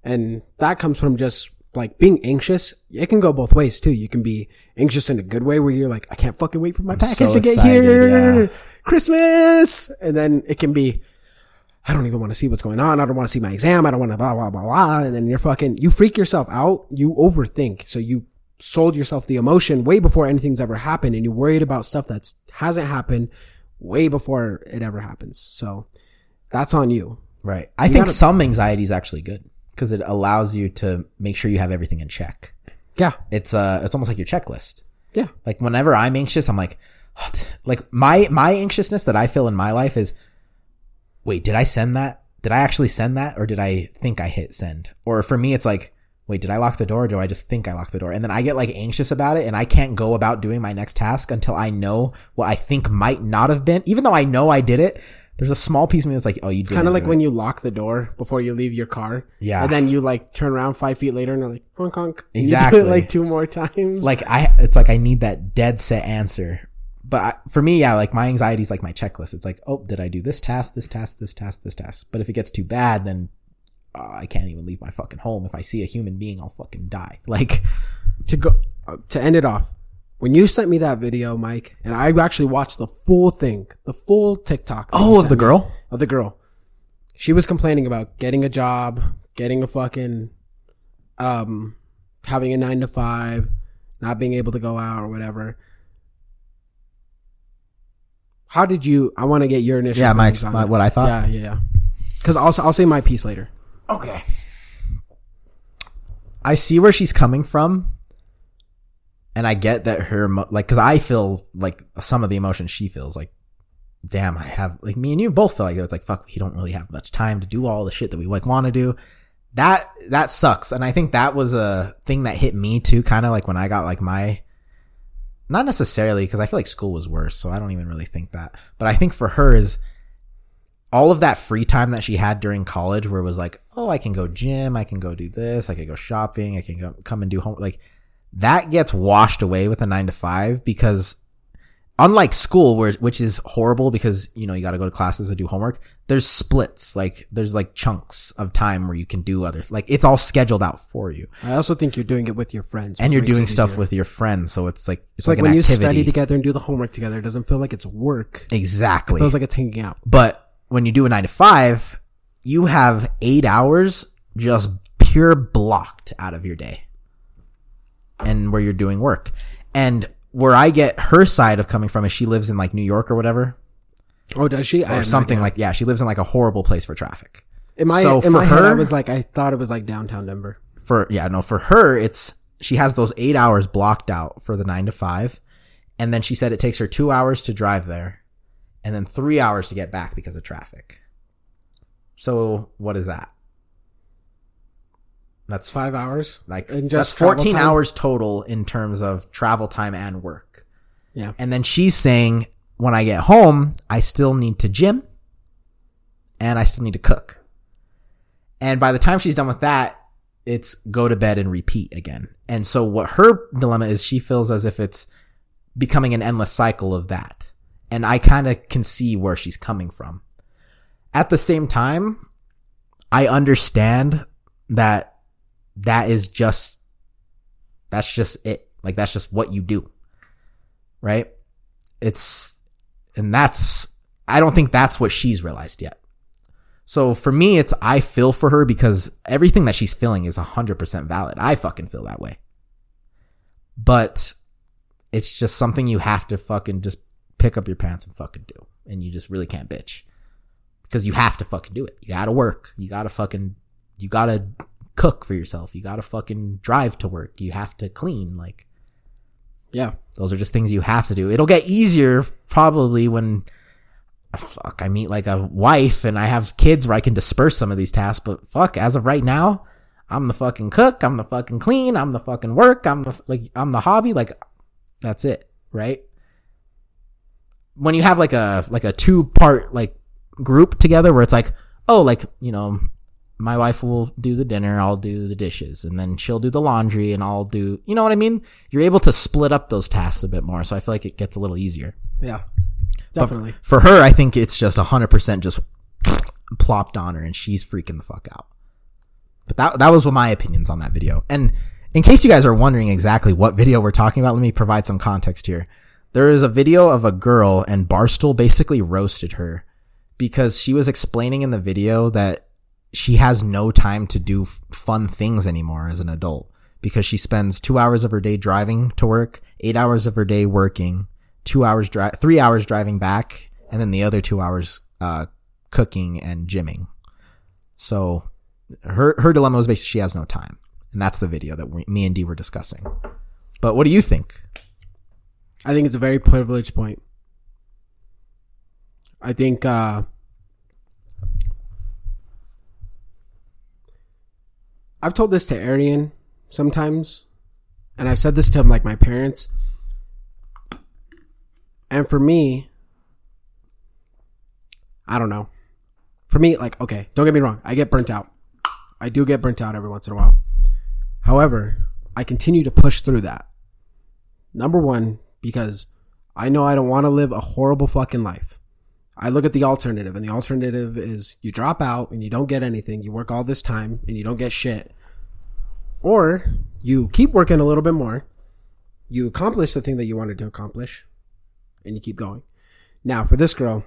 And that comes from just like being anxious. It can go both ways too. You can be anxious in a good way where you're like, I can't fucking wait for my package so to get excited, here. yeah. Christmas. And then it can be, I don't even want to see what's going on. I don't want to see my exam. I don't want to blah, blah, blah, blah. And then you're fucking, you freak yourself out. You overthink. So you sold yourself the emotion way before anything's ever happened. And you're worried about stuff that hasn't happened way before it ever happens. So that's on you. Right. I think gotta- some anxiety is actually good because it allows you to make sure you have everything in check. Yeah. It's uh, it's almost like your checklist. Yeah. Like whenever I'm anxious, I'm like, like my my anxiousness that I feel in my life is, wait, did I send that? Did I actually send that, or did I think I hit send? Or for me, it's like, wait, did I lock the door? Or do I just think I locked the door? And then I get like anxious about it, and I can't go about doing my next task until I know what I think might not have been, even though I know I did it. There's a small piece of me that's like, oh, you did. Kind of like when you lock the door before you leave your car. Yeah. And then you like turn around five feet later and you're like, honk honk. Exactly. You do it like two more times. like I, it's like I need that dead set answer. But I, for me, yeah, like my anxiety is like my checklist. It's like, oh, did I do this task, this task, this task, this task? But if it gets too bad, then uh, I can't even leave my fucking home. If I see a human being, I'll fucking die. Like, to go uh, to end it off when you sent me that video mike and i actually watched the full thing the full tiktok oh, of the me, girl. of the girl she was complaining about getting a job getting a fucking um having a nine to five not being able to go out or whatever how did you i want to get your initial Yeah, my, my what I thought. yeah yeah yeah because I'll, I'll say my piece later Okay. I see where she's coming from. And I get that her, like, cause I feel like some of the emotions she feels like, damn, I have, like, me and you both feel like it's like, fuck, we don't really have much time to do all the shit that we like want to do. that that sucks. And i think that was a thing that hit me too kind of like when i got like my not necessarily because i feel like school was worse so i don't even really think that. But i think for her is all of that free time that she had during college where it was like oh i can go gym i can go do this i can go shopping i can go, come and do home like that gets washed away with a nine to five because unlike school where which is horrible because you know you got to go to classes and do homework there's splits like there's like chunks of time where you can do other like it's all scheduled out for you I also think you're doing it with your friends, and you're doing stuff easier. with your friends so it's like It's like, an when you study together and do the homework together, it doesn't feel like it's work. Exactly. It feels like it's hanging out. but when you do a nine to five you have eight hours just pure blocked out of your day and where you're doing work. And where i get her side of coming from is she lives in like new york or whatever. Oh, does she? Or something like yeah she lives in like a horrible place for traffic. In my so in for my head, I was like, I thought it was like downtown Denver. for yeah no for her it's she has those eight hours blocked out for the nine to five and then she said it takes her two hours to drive there and then three hours to get back because of traffic. So what is that that's Five hours, like And that's just travel 14 time? hours total in terms of travel time and work. Yeah, and then she's saying when i get home i still need to gym and i still need to cook. And by the time she's done with that it's go to bed and repeat again. And so what her dilemma is she feels as if it's becoming an endless cycle of that. And i kind of can see where she's coming from. At the same time i understand that that is just that's just it. Like that's just what you do right? It's and that's i don't think that's what she's realized yet. So for me it's i feel for her because everything that she's feeling is 100% valid. I fucking feel that way. But it's just something you have to fucking just pick up your pants and fucking do. And you just really can't bitch. Because you have to fucking do it. You gotta work. You gotta fucking you gotta cook for yourself you gotta fucking drive to work you have to clean like yeah. those are just things you have to do. It'll get easier probably when fuck I meet like a wife and I have kids where I can disperse some of these tasks, but fuck, as of right now, I'm the fucking cook, I'm the fucking clean, I'm the fucking work, I'm the like I'm the hobby, like that's it, right? When you have like a like a two part like group together where it's like, oh, like, you know, my wife will do the dinner, I'll do the dishes, and then she'll do the laundry and I'll do, you know what I mean? You're able to split up those tasks a bit more. So I feel like it gets a little easier. Yeah, definitely. For her, I think it's just 100% just plopped on her and she's freaking the fuck out. But that, that was what my opinions on that video. And in case you guys are wondering exactly what video we're talking about, let me provide some context here. There is a video of a girl and Barstool basically roasted her because she was explaining in the video that she has no time to do f- fun things anymore as an adult because she spends two hours of her day driving to work, eight hours of her day working, two hours drive, three hours driving back, and then the other two hours, uh, cooking and gymming. So her, her dilemma was basically she has no time. And that's the video that we, me and Dee were discussing. But what do you think? I think it's a very privileged point. I think uh I've told this to Arian sometimes, and I've said this to him like my parents. And for me, I don't know. For me, like, okay, don't get me wrong, I get burnt out. I do get burnt out every once in a while. However, I continue to push through that. Number one, because I know I don't want to live a horrible fucking life. I look at the alternative, and the alternative is you drop out and you don't get anything. You work all this time and you don't get shit. Or you keep working a little bit more. You accomplish the thing that you wanted to accomplish and you keep going. Now, for this girl,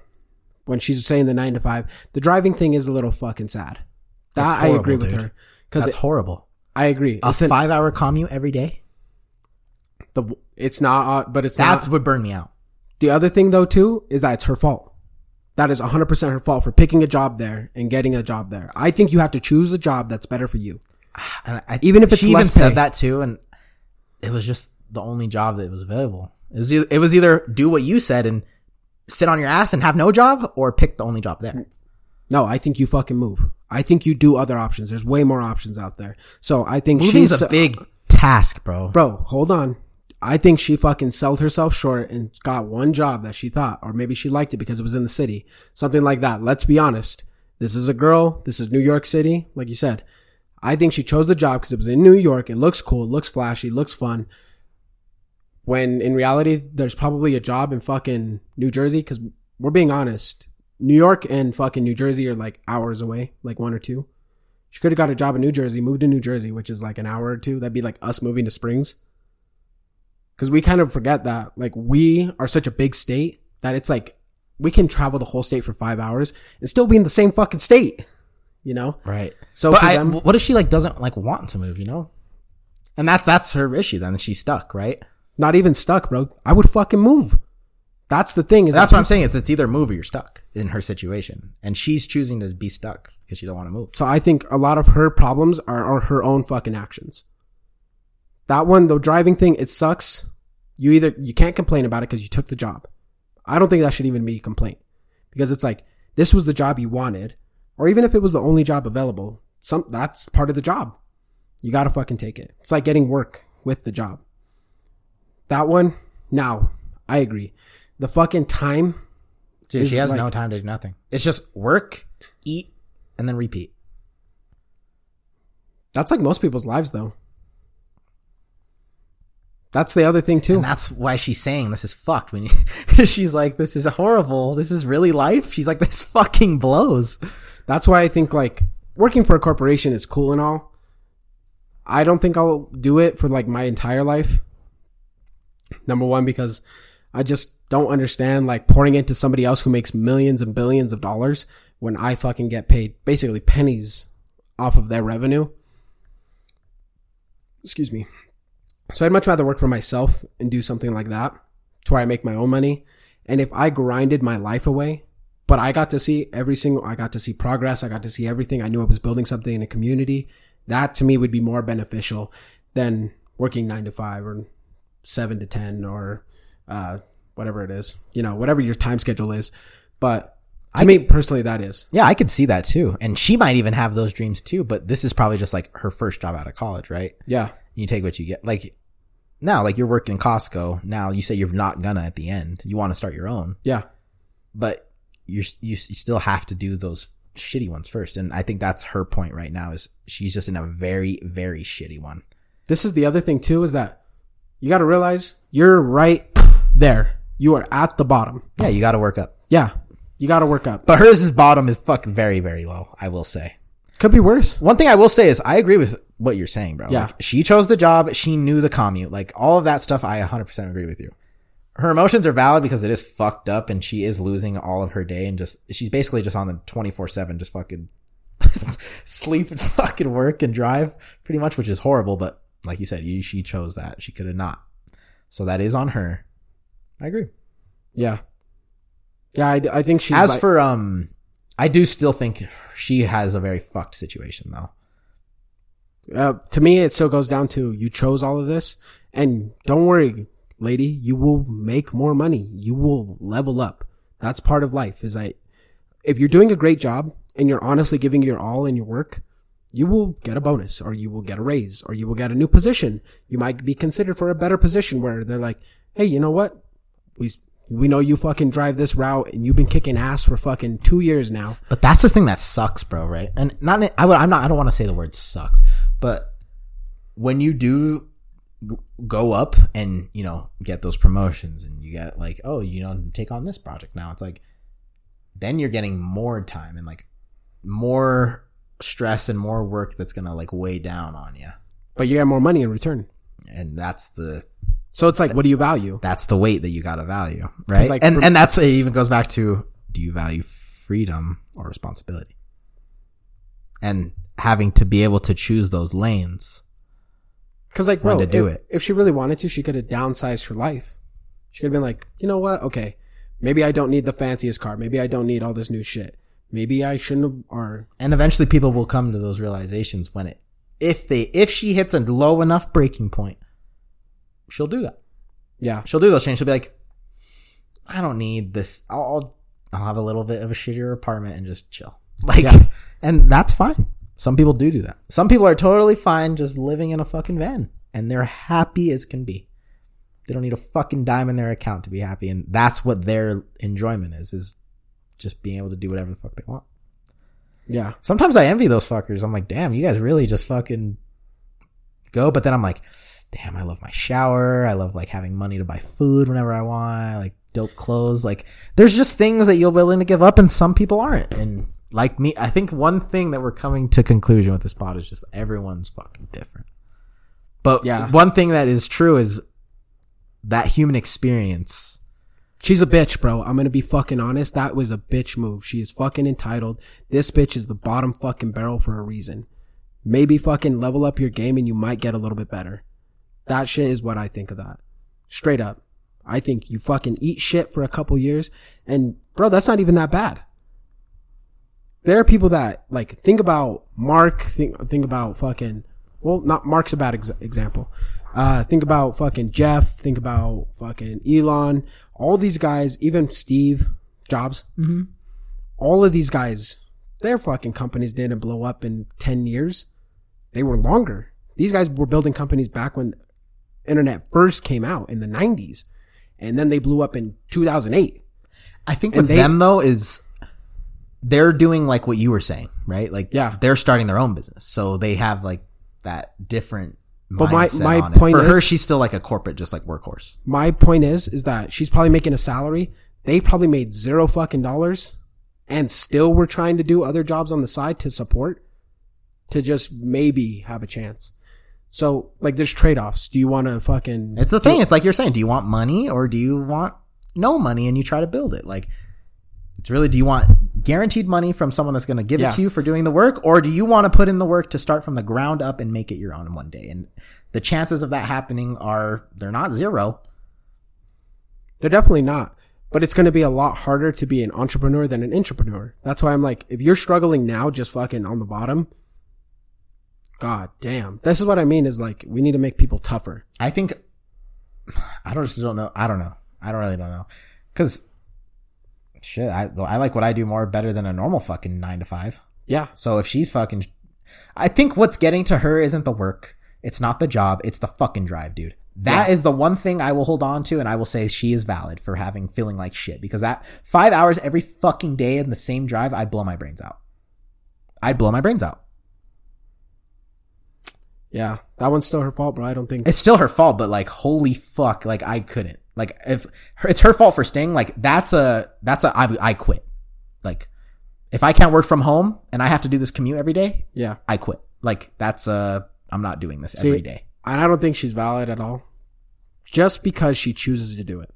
when she's saying the nine to five, the driving thing is a little fucking sad. That That's I agree with dude. her. Because That's horrible. I agree. A It's, an, five hour commute every day? the, it's not, uh, but it's That not. would burn me out. The other thing though too is that it's her fault. That is 100% her fault for picking a job there and getting a job there. I think you have to choose a job that's better for you. And I, Even if it's she even less said pay. that too, and it was just the only job that was available. It was either, it was either do what you said and sit on your ass and have no job, or pick the only job there. No, I think you fucking move. I think you do other options. There's way more options out there. So I think Moving's she's a uh, big task, bro. bro. Hold on. I think she fucking sold herself short and got one job that she thought, or maybe she liked it because it was in the city, something like that. Let's be honest. This is a girl. This is New York City, like you said. I think she chose the job because it was in New York. It looks cool. It looks flashy. It looks fun. When in reality, there's probably a job in fucking New Jersey because we're being honest. New York and fucking New Jersey are like hours away, like one or two. She could have got a job in New Jersey, moved to New Jersey, which is like an hour or two. That'd be like us moving to Springs. Cause we kind of forget that, like, we are such a big state that it's like we can travel the whole state for five hours and still be in the same fucking state, you know? Right. So but for I, them- what if she like doesn't like want to move? You know, and that's that's her issue. Then she's stuck, right? Not even stuck, bro. I would fucking move. That's the thing. Is That's that what I'm saying. It's it's either move or you're stuck in her situation, and she's choosing to be stuck because she don't want to move. So I think a lot of her problems are, are her own fucking actions. That one, the driving thing, it sucks. You either, you can't complain about it because you took the job. I don't think that should even be a complaint because it's like, this was the job you wanted. Or even if it was the only job available, some, that's part of the job. You gotta fucking take it. It's like getting work with the job. That one, now, I agree. The fucking time, Dude, she has like- no time to do nothing. It's just work, eat, and then repeat. that's like most people's lives though. That's the other thing too. And that's why she's saying this is fucked. When you, she's like, "This is horrible. This is really life." She's like, "This fucking blows." That's why I think like working for a corporation is cool and all. I don't think I'll do it for like my entire life. Number one, because I just don't understand like pouring into somebody else who makes millions and billions of dollars when I fucking get paid basically pennies off of their revenue. Excuse me. So I'd much rather work for myself and do something like that to where I make my own money. And if I grinded my life away, but I got to see every single, I got to see progress. I got to see everything. I knew I was building something in a community. That to me would be more beneficial than working nine to five or seven to 10 or, uh, whatever it is, you know, whatever your time schedule is. But to me personally, that is. Yeah, I could see that too. And she might even have those dreams too. But this is probably just like her first job out of college, right? Yeah. You take what you get. Like now, like you're working Costco. Now you say you're not gonna at the end. You want to start your own, Yeah. but you're, you you still have to do those shitty ones first. And I think that's her point right now. Is she's just in a very very shitty one. This is the other thing too, is that you got to realize you're right there. You are at the bottom. Yeah, you got to work up. Yeah. You got to work up. But hers is bottom is fucking very very low. I will say. Could be worse. One thing I will say is I agree with what you're saying, bro. Yeah. Like, she chose the job. She knew the commute. Like all of that stuff. I 100% agree with you. Her emotions are valid because it is fucked up and she is losing all of her day and just, she's basically just on the 24 seven, just fucking sleep and fucking work and drive pretty much, which is horrible. But like you said, you, she chose that. She could have not. So that is on her. I agree. Yeah. Yeah. I, I think she's As like- for, um, I do still think she has a very fucked situation though. Uh, to me, it still goes down to you chose all of this, and don't worry, lady, you will make more money. You will level up. That's part of life. Is that if you're doing a great job and you're honestly giving your all in your work, you will get a bonus, or you will get a raise, or you will get a new position. You might be considered for a better position where they're like, hey, you know what? We we know you fucking drive this route, and you've been kicking ass for fucking two years now. But that's the thing that sucks, bro, right? And not I would I'm not I don't want to say the word sucks, but when you do go up and, you know, get those promotions and you get like, oh, you know, take on this project now. It's like then you're getting more time and like more stress and more work that's going to like weigh down on you. But you get more money in return. And that's the So it's like, what do you value? that's the weight that you got to value, right? like, and for- and that's it even goes back to do you value freedom or responsibility? And having to be able to choose those lanes. Cause like, when bro, to do if, it. if she really wanted to, she could have downsized her life. She could have been like, you know what? Okay. Maybe I don't need the fanciest car. Maybe I don't need all this new shit. Maybe I shouldn't have, or And eventually people will come to those realizations when it if they if she hits a low enough breaking point, she'll do that. yeah, She'll do those changes. She'll be like, I don't need this. I'll I'll, have a little bit of a shittier apartment and just chill. Like, Yeah. and that's fine. Some people do do that. Some people are totally fine just living in a fucking van and they're happy as can be. They don't need a fucking dime in their account to be happy. And that's what their enjoyment is, is just being able to do whatever the fuck they want. Yeah. Sometimes I envy those fuckers. I'm like, damn, you guys really just fucking go. But then I'm like, damn, I love my shower. I love like having money to buy food whenever I want, like dope clothes. Like there's just things that you're willing to give up and some people aren't. And like me, I think one thing that we're coming to conclusion with this pod is just everyone's fucking different. But Yeah. one thing that is true is that human experience. She's a bitch, bro. I'm gonna be fucking honest. That was a bitch move. She is fucking entitled. This bitch is the bottom fucking barrel for a reason. Maybe fucking level up your game and you might get a little bit better. That shit is what I think of that. Straight up. I think you fucking eat shit for a couple years and bro, that's not even that bad. There are people that like think about Mark, think think about fucking well, not Mark's a bad ex- example. Uh, think about fucking Jeff. Think about fucking Elon. All these guys, even Steve Jobs. Mm-hmm. All of these guys, their fucking companies didn't blow up in ten years. They were longer. These guys were building companies back when internet first came out in the '90s, and then they blew up in 2008. I think And with they- them though is they're doing like what you were saying, right? Like Yeah. they're starting their own business, so they have like that different. But my- my point for her, she's still like a corporate, just like workhorse. my point is is that she's probably making a salary. They probably made zero fucking dollars and still were trying to do other jobs on the side to support to just maybe have a chance. So like there's trade-offs. Do you want to fucking It's the thing. It's like you're saying, do you want money or do you want no money and you try to build it? Like it's really, do you want guaranteed money from someone that's going to give Yeah. it to you for doing the work or do you want to put in the work to start from the ground up and make it your own one day? And the chances of that happening are, they're not zero. They're definitely not. But it's going to be a lot harder to be an entrepreneur than an entrepreneur. That's why I'm like, if you're struggling now, just fucking on the bottom, god damn. This is what I mean is like, we need to make people tougher. I think I don't just don't know. I don't know. I don't really don't know. Cause shit, I I like what I do more better than a normal fucking nine to five. Yeah. So if she's fucking, I think what's getting to her isn't the work. It's not the job. It's the fucking drive, dude. That is the one thing I will hold on to, and I will say she is valid for having feeling like shit because that five hours every fucking day in the same drive, I'd blow my brains out. I'd blow my brains out. Yeah. That one's still her fault, bro. I don't think. it's still her fault, but like, holy fuck, like I couldn't. Like, if her, it's her fault for staying, like that's a that's a I, I quit. Like, if I can't work from home and I have to do this commute every day, Yeah. I quit. Like, that's a I'm not doing this See, every day. And I don't think she's valid at all. Just because she chooses to do it.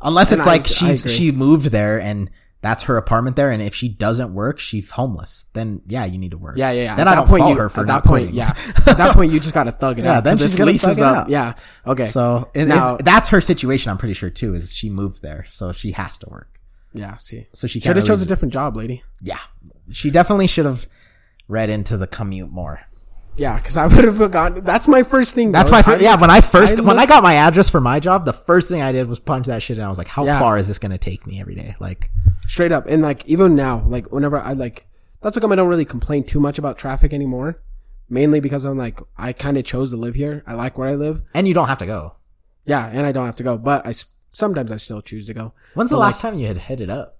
Unless And it's I- like she's she moved there and that's her apartment there, and if she doesn't work, she's homeless. Then yeah, you need to work. Yeah, yeah, yeah. Then At I don't point, fault you, her for at that point, quitting. yeah. At that point, you just gotta thug it Yeah, out. then So she's this gonna lease thug is it up. out. Yeah. Okay. So Now- if that's her situation. I'm pretty sure too. Is she moved there, so she has to work. yeah. See. So she Should have chose a different job, lady. Yeah, she definitely should have read into the commute more. Yeah, because I would have gone. That's my first thing. That's my first. Yeah, when I first when I got my address for my job, the first thing I did was punch that shit and I was like, how Yeah. far is this gonna take me every day? Like, straight up, and like even now, like whenever I like, that's come I don't really complain too much about traffic anymore. Mainly because I'm like, I kind of chose to live here. I like where I live. and you don't have to go. Yeah, and I don't have to go, but I sometimes I still choose to go. When's the But, last time you had headed up?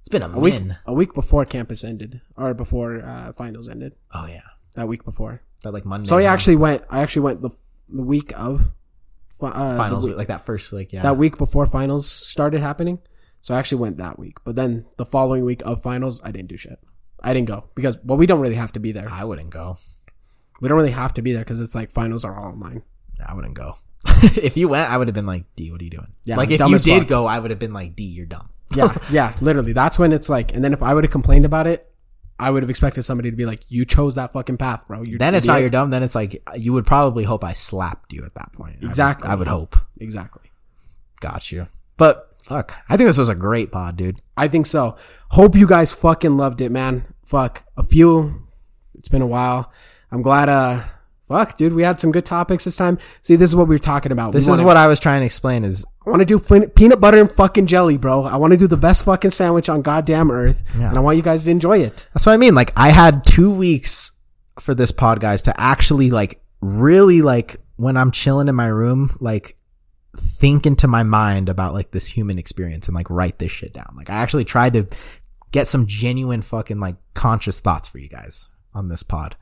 It's been a, A week, a week before campus ended, or before uh, finals ended. Oh yeah, That week before. that like Monday. So I huh? actually went. I actually went the the week of uh, the finals week- like that first like yeah. that week before finals started happening. So I actually went that week. But then the following week of finals, I didn't do shit. I didn't go because well, we don't really have to be there. I wouldn't go. We don't really have to be there because it's like finals are all online. I wouldn't go. if you went, I would have been like, D, what are you doing? Yeah, like if you did fuck. go, I would have been like, D, you're dumb. Yeah, yeah, literally. That's when it's like, and then if I would have complained about it, I would have expected somebody to be like, "You chose that fucking path, bro." You're Then it's not you're dumb. Then it's like you would probably hope I slapped you at that point. I would- Exactly. I would hope. exactly. Got you. But fuck, I think this was a great pod, dude. I think so. Hope you guys fucking loved it, man. Fuck a few. It's been a while. I'm glad. Uh, fuck, dude, we had some good topics this time. See, this is what we were talking about. This we is wanna- what I was trying to explain is I want to do fin- peanut butter and fucking jelly, bro. I want to do the best fucking sandwich on goddamn earth, Yeah. and I want you guys to enjoy it. That's what I mean. Like I had two weeks for this pod, guys, to actually like really like when I'm chilling in my room, like think into my mind about like this human experience and like write this shit down. Like I actually tried to get some genuine fucking like conscious thoughts for you guys on this pod.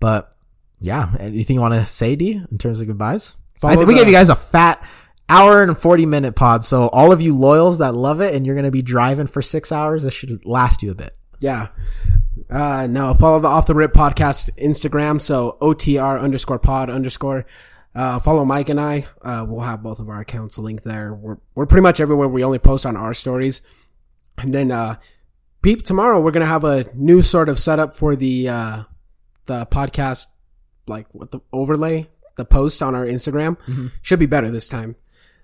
But yeah, anything you want to say, D, in terms of goodbyes? I think we gave you guys a fat hour and 40 minute pod. So all of you loyals that love it and you're going to be driving for six hours, this should last you a bit. Yeah. Uh, no, follow the Off the Rip podcast Instagram. So OTR underscore pod underscore. Uh, follow Mike and I. Uh, we'll have both of our accounts linked there. We're, we're pretty much everywhere. We only post on our stories. And then, uh, peep tomorrow, we're going to have a new sort of setup for the, uh, the podcast, like what the overlay, the post on our Instagram should be better this time.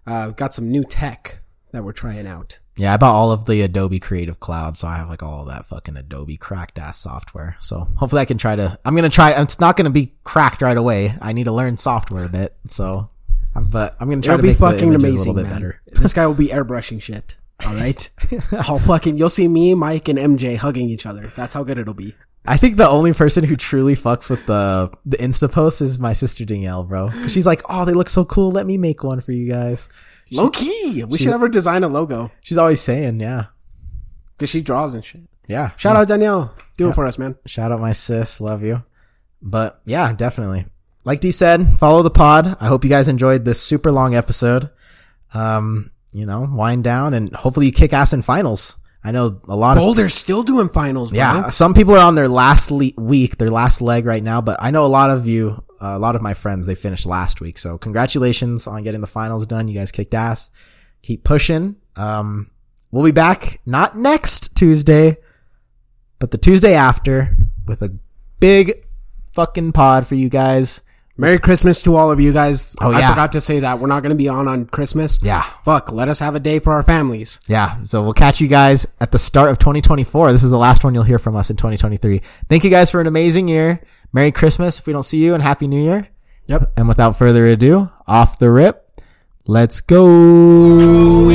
Uh, got some new tech that we're trying out. Yeah, I bought all of the Adobe Creative Cloud, so I have like all that fucking Adobe cracked ass software. So hopefully I can try to. I'm gonna try. It's not gonna be cracked right away. I need to learn software a bit. So, but I'm gonna try It'll to be make fucking amazing, a little bit man. better. this guy will be airbrushing shit. All right. I'll fucking. You'll see me, Mike, and MJ hugging each other. That's how good it'll be. I think the only person who truly fucks with the the Insta post is my sister Danielle, bro. 'Cause she's like, "Oh, they look so cool. Let me make one for you guys." Low key. We should have her design a logo. She's always saying, "Yeah, Cause she draws and shit. yeah." Shout out Danielle. Do it for us, man. Shout out my sis. Love you. But yeah, definitely. Like D said, follow the pod. I hope you guys enjoyed this super long episode. Um, you know, wind down and hopefully you kick ass in finals. I know a lot of Boulder's still doing finals, bro. yeah, some people are on their last le- week, their last leg right now, but I know a lot of you, uh, a lot of my friends, they finished last week. So congratulations on getting the finals done. You guys kicked ass. Keep pushing. Um, we'll be back not next Tuesday, but the Tuesday after with a big fucking pod for you guys. Merry Christmas to all of you guys. Oh, I yeah. forgot to say that. We're not going to be on on Christmas. Yeah. Fuck. Let us have a day for our families. Yeah. So we'll catch you guys at the start of 2024. This is the last one you'll hear from us in 2023. Thank you guys for an amazing year. Merry Christmas if we don't see you and Happy New Year. Yep. And without further ado, off the rip, let's go.